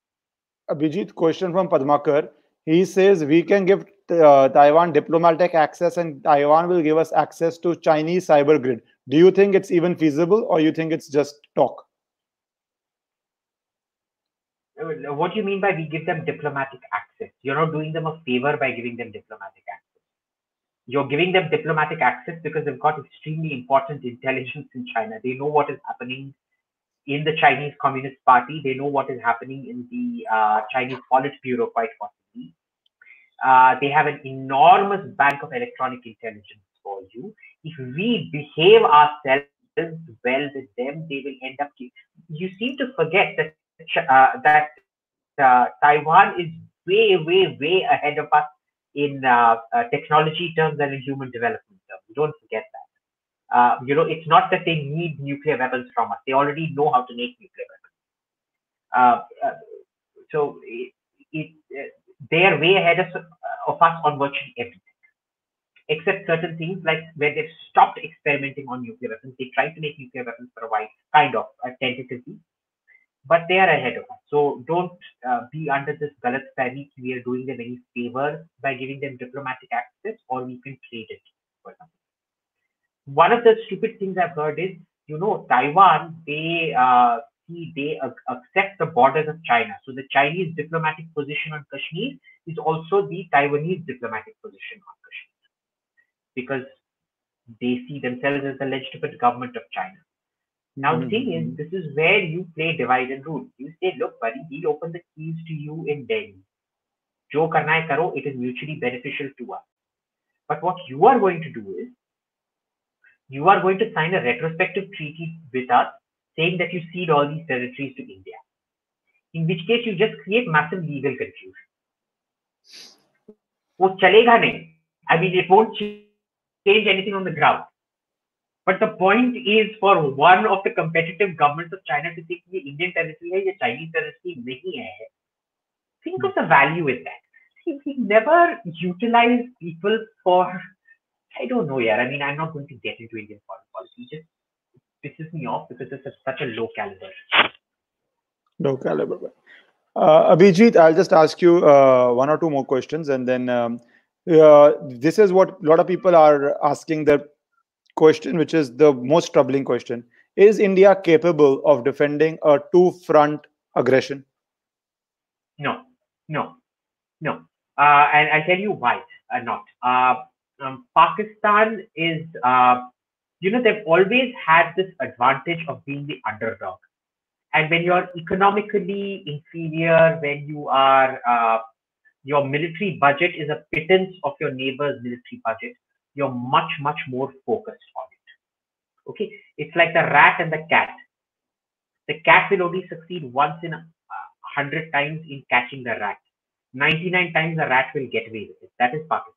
S1: Abhijit, question from Padmakar. He says we can give uh, Taiwan diplomatic access and Taiwan will give us access to Chinese cyber grid. Do you think it's even feasible or you think it's just talk?
S3: Uh, what do you mean by we give them diplomatic access? You're not doing them a favor by giving them diplomatic access. You're giving them diplomatic access because they've got extremely important intelligence in China. They know what is happening in the Chinese Communist Party. They know what is happening in the uh, Chinese Politburo, quite possibly. Uh, they have an enormous bank of electronic intelligence for you. If we behave ourselves well with them, they will end up. You seem to forget that uh, that uh, Taiwan is way, way, way ahead of us in uh, uh, technology terms and in human development terms. Don't forget that. Uh, you know, it's not that they need nuclear weapons from us. They already know how to make nuclear weapons. Uh, so it, it, they are way ahead of, of us on virtually everything except certain things like where they've stopped experimenting on nuclear weapons. They tried to make nuclear weapons for a while, kind of, tentatively, but they are ahead of us. So don't uh, be under this galat fahmi we are doing them any favor by giving them diplomatic access or we can trade it for. One of the stupid things I've heard is, you know, Taiwan, they uh, they accept the borders of China. So the Chinese diplomatic position on Kashmir is also the Taiwanese diplomatic position on Kashmir because they see themselves as the legitimate government of China. Now, mm-hmm. the thing is, mm-hmm. this is where you play divide and rule. You say, look, buddy, we'll open the keys to you in Delhi. Jo karna hai karo, it is mutually beneficial to us. But what you are going to do is, you are going to sign a retrospective treaty with us saying that you cede all these territories to India. In which case, you just create massive legal confusion. वो चलेगा नहीं. I mean, it won't change anything on the ground. But the point is for one of the competitive governments of China to say कि Indian territory है या Chinese territory नहीं है. Think of the value in that. See, we never utilize people for I don't know, yeah. I mean, I'm not going to get into Indian foreign policy. Just pisses me off because it's a, such a low caliber.
S1: Low caliber. Uh, Abhijit, I'll just ask you uh, one or two more questions, and then um, uh, this is what a lot of people are asking. The question, which is the most troubling question: Is India capable of defending a two-front aggression?
S3: No, no, no. Uh, and I'll tell you why uh, not. Uh, um, Pakistan is you know, they've always had this advantage of being the underdog. And when you're economically inferior, when you are, uh, your military budget is a pittance of your neighbor's military budget, you're much, much more focused on it. Okay. It's like the rat and the cat. The cat will only succeed once in a hundred times in catching the rat. 99 times the rat will get away with it. That is Pakistan.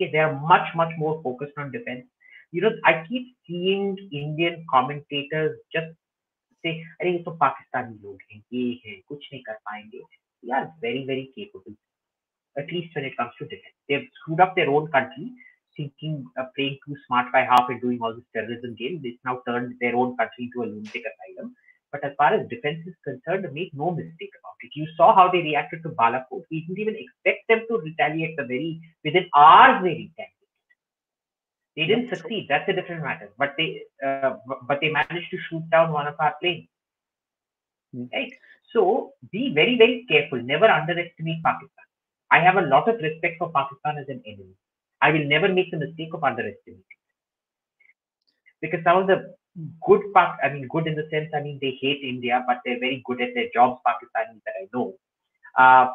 S3: Okay. They are much, much more focused on defense you know, I keep seeing Indian commentators just say, अरे ये तो पाकिस्तानी लोग हैं ये है कुछ नहीं कर पाएंगे they are very very capable at least when it comes to defense they've screwed up their own country thinking uh, playing too smart by half and doing all this terrorism game it's now turned their own country into a lunatic asylum but as far as defense is concerned make no mistake about it you saw how they reacted to Balakot we didn't even expect them to retaliate the very within our very time they didn't succeed. That's a different matter. But they uh, but they managed to shoot down one of our planes. Mm. Right. So be very very careful. Never underestimate Pakistan. I have a lot of respect for Pakistan as an enemy. I will never make the mistake of underestimating. Because some of the good part, I mean, good in the sense, I mean, they hate India, but they're very good at their jobs, Pakistanis that I know. Uh,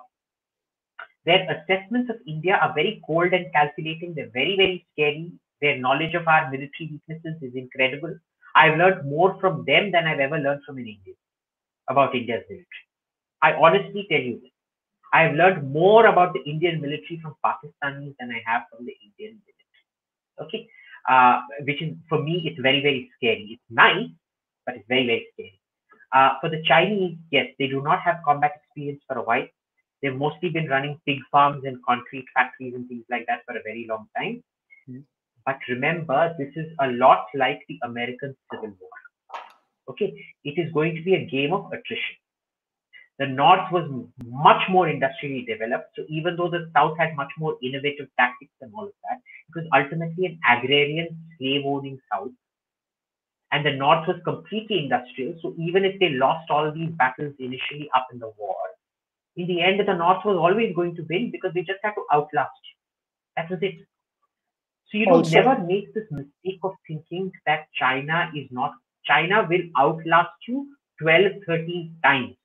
S3: Their assessments of India are very cold and calculating. They're very, very scary. Their knowledge of our military weaknesses is incredible. I've learned more from them than I've ever learned from an Indian about India's military. I honestly tell you this. I've learned more about the Indian military from Pakistanis than I have from the Indian military. Okay, uh, which is for me, it's very, very scary. It's nice, but it's very, very scary. Uh, for the Chinese, yes, they do not have combat experience for a while. They've mostly been running pig farms and concrete factories and things like that for a very long time. Mm. But remember, this is a lot like the American Civil War. Okay, it is going to be a game of attrition. The North was much more industrially developed. So even though the South had much more innovative tactics and all of that, it was ultimately an agrarian, slave owning South and the north was completely industrial. So even if they lost all these battles initially up in the war, in the end, the north was always going to win because they just had to outlast you. That was it. So you know, never make this mistake of thinking that China is not. China will outlast you 12, 13 times.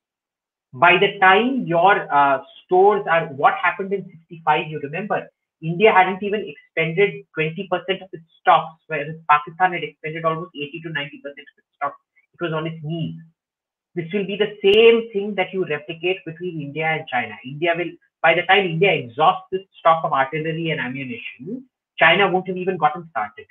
S3: By the time your uh, stores are, what happened in 65, you remember, India hadn't even expended 20% of its stocks, whereas Pakistan had expended almost 80 to 90% of its stocks. It was on its knees. This will be the same thing that you replicate between India and China. India will, by the time India exhausts its stock of artillery and ammunition, China won't have even gotten started.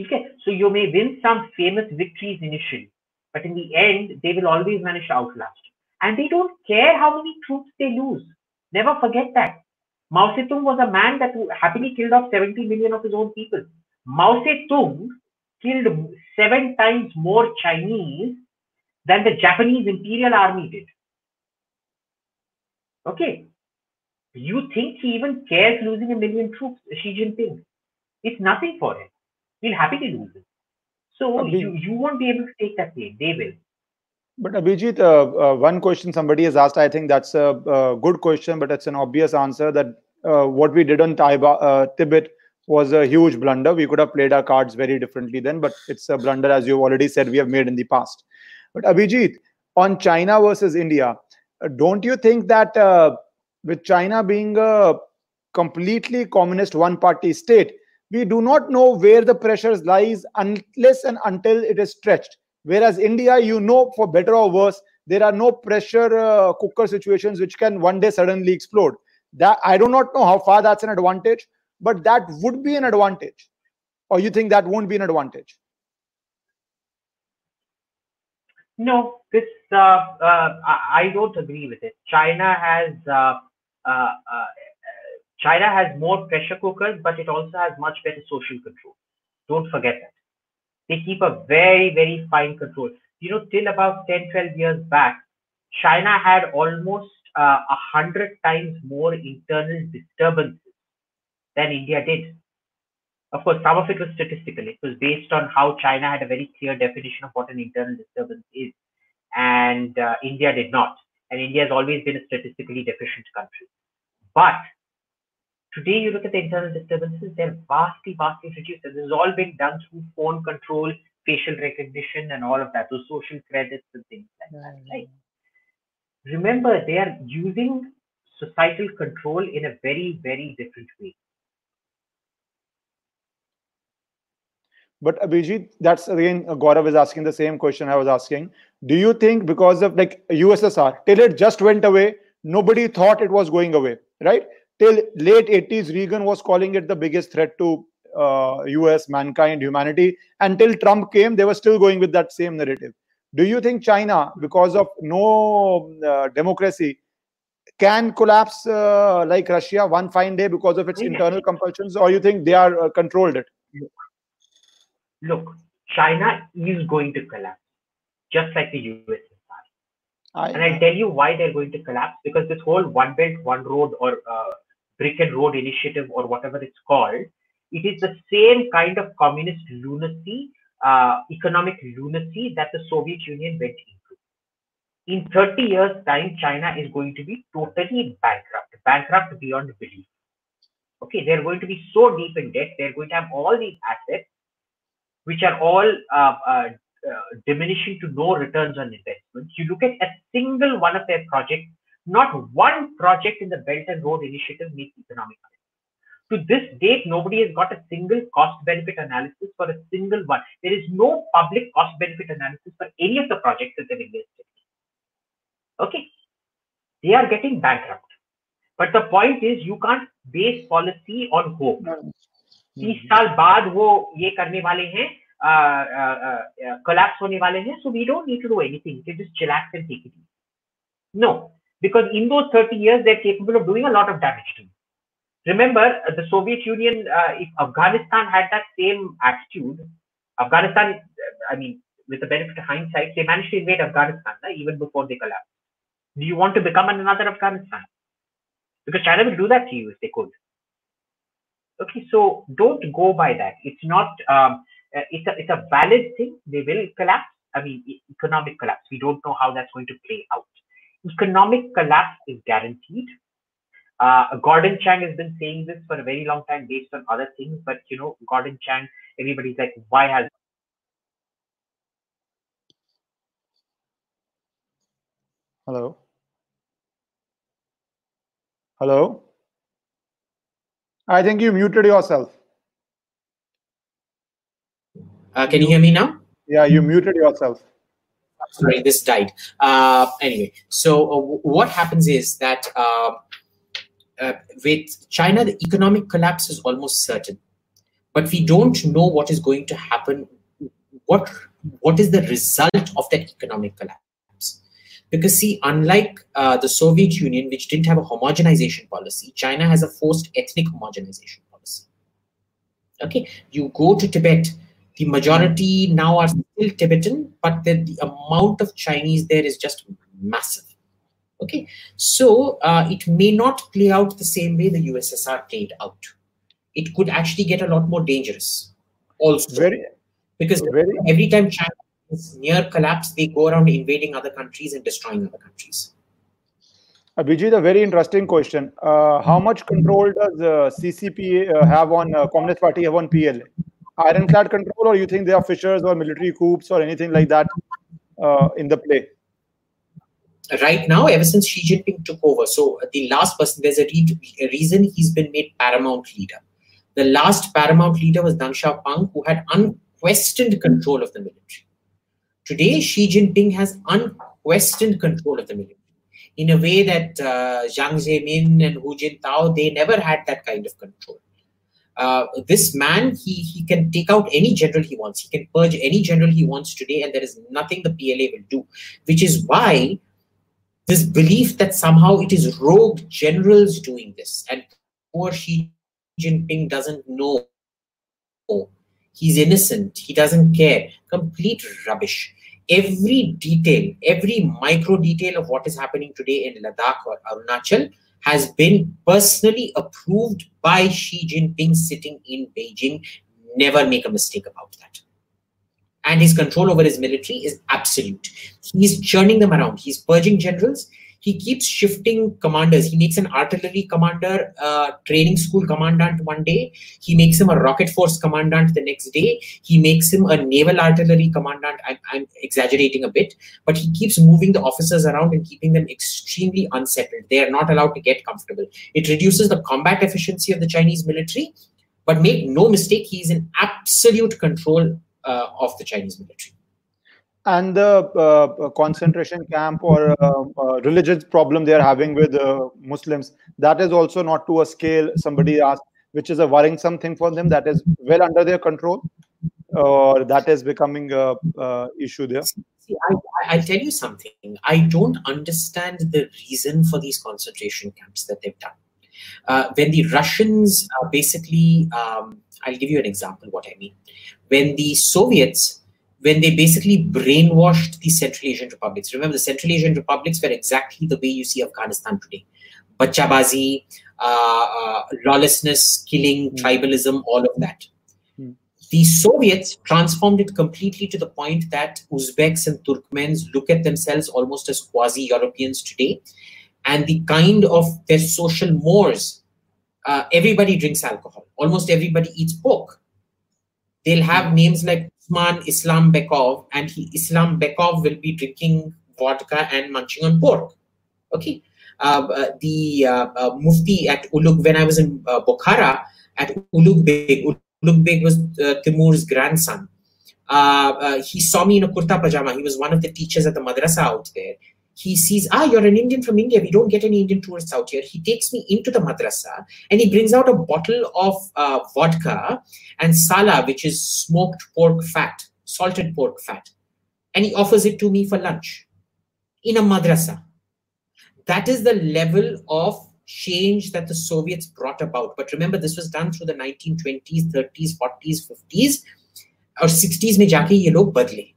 S3: Okay? So you may win some famous victories initially, but in the end, they will always manage to outlast. And they don't care how many troops they lose. Never forget that. Mao Zedong was a man that happily killed off 70 million of his own people. Mao Zedong killed seven times more Chinese than the Japanese Imperial Army did. Okay. You think he even cares losing a million troops, Xi Jinping? It's nothing for him. He'll happily lose it. So you, you won't be able to take that pain. They will.
S1: But Abhijit, uh, uh, one question somebody has asked, I think that's a, a good question, but it's an obvious answer that uh, what we did on Taiba, uh, Tibet was a huge blunder. We could have played our cards very differently then, but it's a blunder, as you've already said, we have made in the past. But Abhijit, on China versus India, uh, don't you think that uh, with China being a completely communist one-party state, we do not know where the pressures lies unless and until it is stretched Whereas India, you know, for better or worse, there are no pressure uh, cooker situations which can one day suddenly explode. That I do not know how far that's an advantage, but that would be an advantage. Or you think that won't be an advantage?
S3: No, this uh, uh, I don't agree with it. China has uh, uh, uh, China has more pressure cookers, but it also has much better social control. Don't forget that they keep a very, very fine control. You know, till about 10, 12 years back, China had almost uh, a uh, hundred times more internal disturbances than India did. Of course, some of it was statistical. It was based on how China had a very clear definition of what an internal disturbance is, and uh, India did not. And India has always been a statistically deficient country. But Today, you look at the internal disturbances, they're vastly, vastly reduced. This has all been done through phone control, facial recognition, and all of that, those social credits and things like that. Right? Remember, they are using societal control in a very, very different way.
S1: But Abhijit, that's again, uh, Gaurav is asking the same question I was asking. Do you think because of like USSR, till it just went away, nobody thought it was going away, right? Till late 80s reagan was calling it the biggest threat to uh, us mankind humanity. Until trump came they were still going with that same narrative. Do you think china because of no uh, democracy can collapse uh, like russia one fine day because of its internal compulsions? Or you think they are uh, controlled it?
S3: Look china is going to collapse just like the us I, and I'll tell you why they're going to collapse because this whole one belt, one road or uh, brick and road initiative or whatever it's called, it is the same kind of communist lunacy, uh, economic lunacy that the Soviet Union went into. In 30 years' time, China is going to be totally bankrupt, bankrupt beyond belief. Okay, they're going to be so deep in debt, they're going to have all these assets, which are all uh, uh, uh, diminishing to no returns on investment. You look at a single one of their projects Not one project in the Belt and Road Initiative meets economic to this date, nobody has got a single cost benefit analysis for a single one. There is no public cost benefit analysis for any of the projects that they've invested. Okay. They are getting bankrupt. But the point is, you can't base policy on hope. तीस साल बाद वो ये करने वाले हैं collapse होने वाले हैं so we don't need to do anything we just chillax and take it no because in those 30 years they're capable of doing a lot of damage to you remember uh, the Soviet Union, uh, if Afghanistan had that same attitude, Afghanistan, uh, I mean, with the benefit of hindsight, they managed to invade Afghanistan right, even before they collapsed. Do you want to become another Afghanistan? Because China will do that to you if they could. Okay, so don't go by that. It's not. Um, it's a it's a valid thing. They will collapse. I mean, economic collapse. We don't know how that's going to play out. Economic collapse is guaranteed uh, Gordon Chang has been saying this for a very long time based on other things, but you know, Gordon Chang, everybody's like, why has
S1: Hello. Hello. I think you muted yourself.
S2: Uh, can you hear me now?
S1: Yeah, you muted yourself.
S2: Sorry, this died. Uh, anyway, so uh, what happens is that uh, uh, with China, the economic collapse is almost certain, but we don't know what is going to happen. What what is the result of that economic collapse? Because see, unlike uh, the Soviet Union, which didn't have a homogenization policy, China has a forced ethnic homogenization policy. Okay, you go to Tibet, the majority now are still Tibetan, but the, the amount of Chinese there is just massive Okay, so uh, it may not play out the same way the USSR played out. It could actually get a lot more dangerous also.
S1: Very,
S2: because very, every time China is near collapse, they go around invading other countries and destroying other countries.
S1: Abhijit, a very interesting question. Uh, how much control does uh, CCP uh, have on uh, Communist Party have on PLA? Ironclad control, or you think there are fissures or military coups or anything like that uh, in the play?
S2: right now, ever since Xi Jinping took over, so the last person, there's a, re- a reason he's been made paramount leader. The last paramount leader was Deng Xiaoping, who had unquestioned control of the military. Today, Xi Jinping has unquestioned control of the military in a way that uh, Jiang Zemin and Hu Jintao, they never had that kind of control. Uh, this man, he, he can take out any general he wants. He can purge any general he wants today, and there is nothing the PLA will do. Which is why this belief that somehow it is rogue generals doing this and poor Xi Jinping doesn't know. He's innocent. He doesn't care. Complete rubbish. Every detail, every micro detail of what is happening today in Ladakh or Arunachal has been personally approved by Xi Jinping sitting in Beijing. Never make a mistake about that and his control over his military is absolute. He's churning them around. He's purging generals. He keeps shifting commanders. He makes an artillery commander uh, training school commandant one day. He makes him a rocket force commandant the next day. He makes him a naval artillery commandant. I'm, I'm exaggerating a bit, but he keeps moving the officers around and keeping them extremely unsettled. They are not allowed to get comfortable. It reduces the combat efficiency of the Chinese military. But make no mistake, he's in absolute control uh, of the Chinese military.
S1: And the uh, concentration camp or uh, religious problem they are having with Muslims, that is also not to a scale somebody asked, which is a worrisome thing for them. That is well under their control, or that is becoming a, issue there.
S2: See, I, I'll tell you something. I don't understand the reason for these concentration camps that they've done. Uh, when the Russians uh, basically, um, I'll give you an example what I mean when the Soviets, when they basically brainwashed the Central Asian republics. Remember, the Central Asian republics were exactly the way you see Afghanistan today. Bachabazi, uh, uh, lawlessness, killing, mm. tribalism, all of that. Mm. The Soviets transformed it completely to the point that Uzbeks and Turkmens look at themselves almost as quasi-Europeans today. And the kind of their social mores, uh, everybody drinks alcohol. Almost everybody eats pork they'll have names like Usman Islam Bekov, and he, Islam Bekov will be drinking vodka and munching on pork. Okay. uh, uh the uh, uh, Mufti at Ulugh, when I was in Bukhara, at Ulugh Beg, Ulugh Beg was Timur's grandson. he saw me in a kurta pajama. He was one of the teachers at the madrasa out there he sees, ah, you're an Indian from India. We don't get any Indian tourists out here. He takes me into the madrasa and he brings out a bottle of uh, vodka and sala, which is smoked pork fat, salted pork fat. And he offers it to me for lunch in a madrasa. That is the level of change that the Soviets brought about. But remember, this was done through the 1920s, 30s, 40s, 50s, or 60s में जाके ये लोग बदले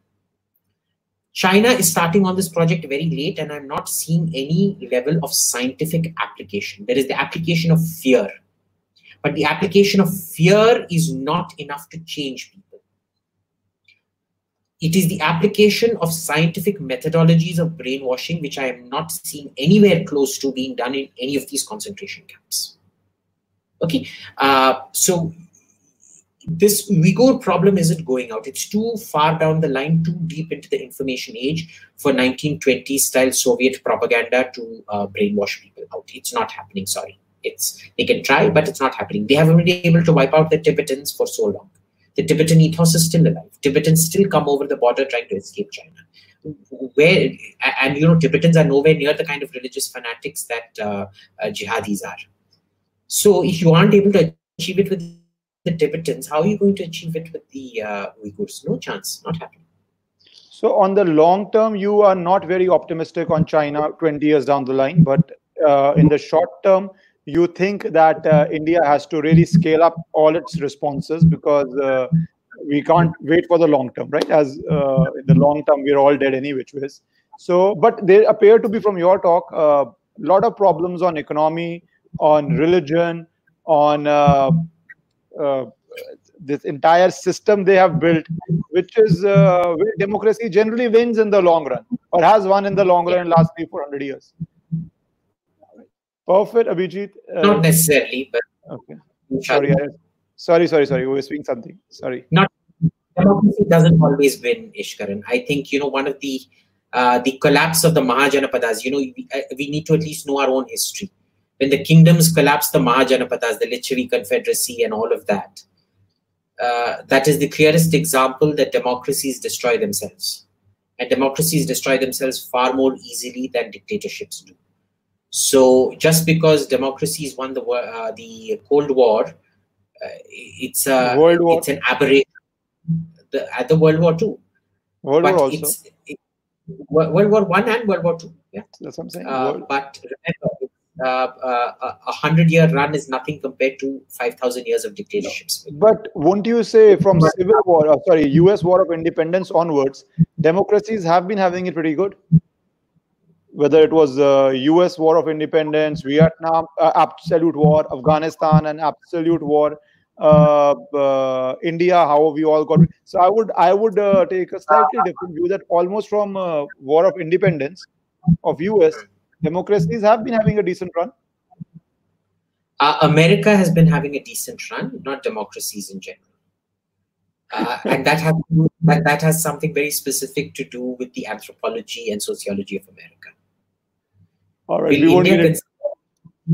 S2: China is starting on this project very late, and I'm not seeing any level of scientific application. There is the application of fear, but the application of fear is not enough to change people. It is the application of scientific methodologies of brainwashing, which I am not seeing anywhere close to being done in any of these concentration camps. Okay, uh, so this Uyghur problem isn't going out. It's too far down the line, too deep into the information age for 1920s style Soviet propaganda to uh, brainwash people out. It's not happening. Sorry, it's they can try, but it's not happening. They haven't been able to wipe out the Tibetans for so long. The Tibetan ethos is still alive. Tibetans still come over the border trying to escape China. Where and you know Tibetans are nowhere near the kind of religious fanatics that uh, uh, jihadis are. So if you aren't able to achieve it with the Tibetans, how are you going to achieve it with the uh, Uyghurs? No chance, not happening.
S1: So, on the long term, you are not very optimistic on China 20 years down the line, but uh, in the short term, you think that uh, India has to really scale up all its responses because uh, we can't wait for the long term, right? As uh, in the long term, we're all dead any which ways. So, but there appear to be, from your talk, a uh, lot of problems on economy, on religion, on uh, this entire system they have built, which is uh, where democracy generally wins in the long run, or has won in the long run in the last three, four hundred years. Perfect, Abhijit.
S2: Uh, Not necessarily, but
S1: okay. Sorry, I, sorry, sorry, sorry. We were speaking something. Sorry.
S2: Not democracy doesn't always win, Ishkaran. I think you know one of the uh, the collapse of the Mahajanapadas. You know, we, uh, we need to at least know our own history when the kingdoms collapsed, the Mahajanapadas, the Lichavi Confederacy, and all of that, uh, that is the clearest example that democracies destroy themselves. And democracies destroy themselves far more easily than dictatorships do. So just because democracies won the uh, the Cold War, uh, it's a World War. it's an aberration. The, at the World War Two,
S1: World but War also.
S2: It's, it, World War One and World War Two.
S1: Yeah, that's what I'm saying.
S2: Uh, but remember, uh, uh, a hundred year run is nothing compared to 5,000 years of dictatorships.
S1: But won't you say from civil war, uh, sorry, US war of independence onwards, democracies have been having it pretty good? Whether it was uh, US war of independence, Vietnam, uh, absolute war, Afghanistan, and absolute war, uh, India, how we all got. So I would I would take a slightly different view that almost from war of independence of US democracies have been having a decent run.
S2: Uh, America has been having a decent run, not democracies in general. Uh, and that has that, that has something very specific to do with the anthropology and sociology of America.
S1: All right,
S2: Will we India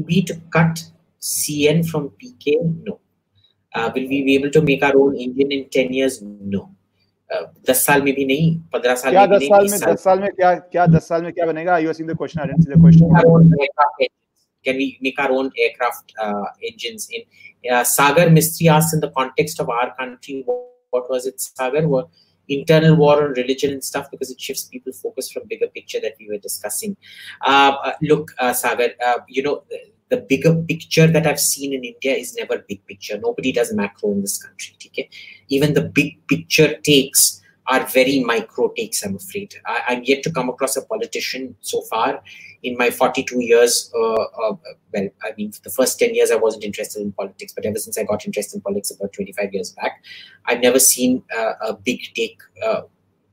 S2: be to cut CN from PK? No. Uh, will we be able to make our own Indian in 10 years? No. दस साल में भी नहीं पंद्रह साल क्या
S1: दस साल में दस साल में क्या क्या दस साल में क्या बनेगा you seeing the question I didn't see the question
S2: can we make our own aircraft uh, engines in uh, sagar mistry asked in the context of our country what, what was it sagar what internal war on religion and stuff because it shifts people's focus from bigger picture that we were discussing uh, uh look uh, sagar uh, you know the bigger picture that I've seen in India is never big picture. Nobody does macro in this country. Okay? Even the big picture takes are very micro takes, I'm afraid. I, am yet to come across a politician so far in my 42 years. Uh, uh, well, I mean, the first 10 years I wasn't interested in politics, but ever since I got interested in politics about 25 years back, I've never seen uh, a big take uh,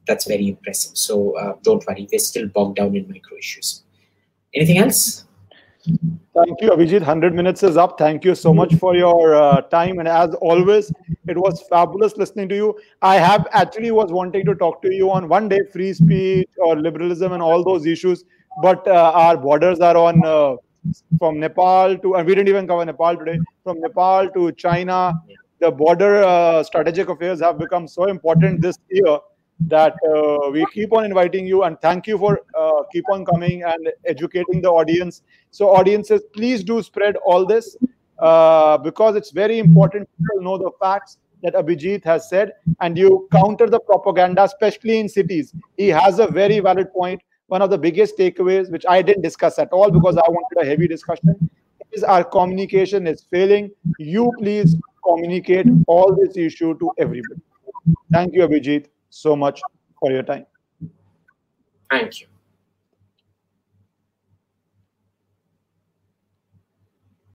S2: that's very impressive. So uh, don't worry, we're still bogged down in micro issues. Anything else?
S1: Thank you, Abhijit. 100 minutes is up. Thank you so much for your uh, time. And as always, it was fabulous listening to you. I have actually was wanting to talk to you on one day free speech or liberalism and all those issues. but uh, our borders are on uh, from Nepal to, and we didn't even cover Nepal today, from Nepal to China. The border uh, strategic affairs have become so important this year that uh, we keep on inviting you and thank you for uh, keep on coming and educating the audience. So, audiences, please do spread all this uh, because it's very important people know the facts that Abhijit has said and you counter the propaganda, especially in cities. He has a very valid point one of the biggest takeaways, which I didn't discuss at all because I wanted a heavy discussion, is our communication is failing. You please communicate all this issue to everybody. Thank you, Abhijit, so much for your time.
S2: Thank you.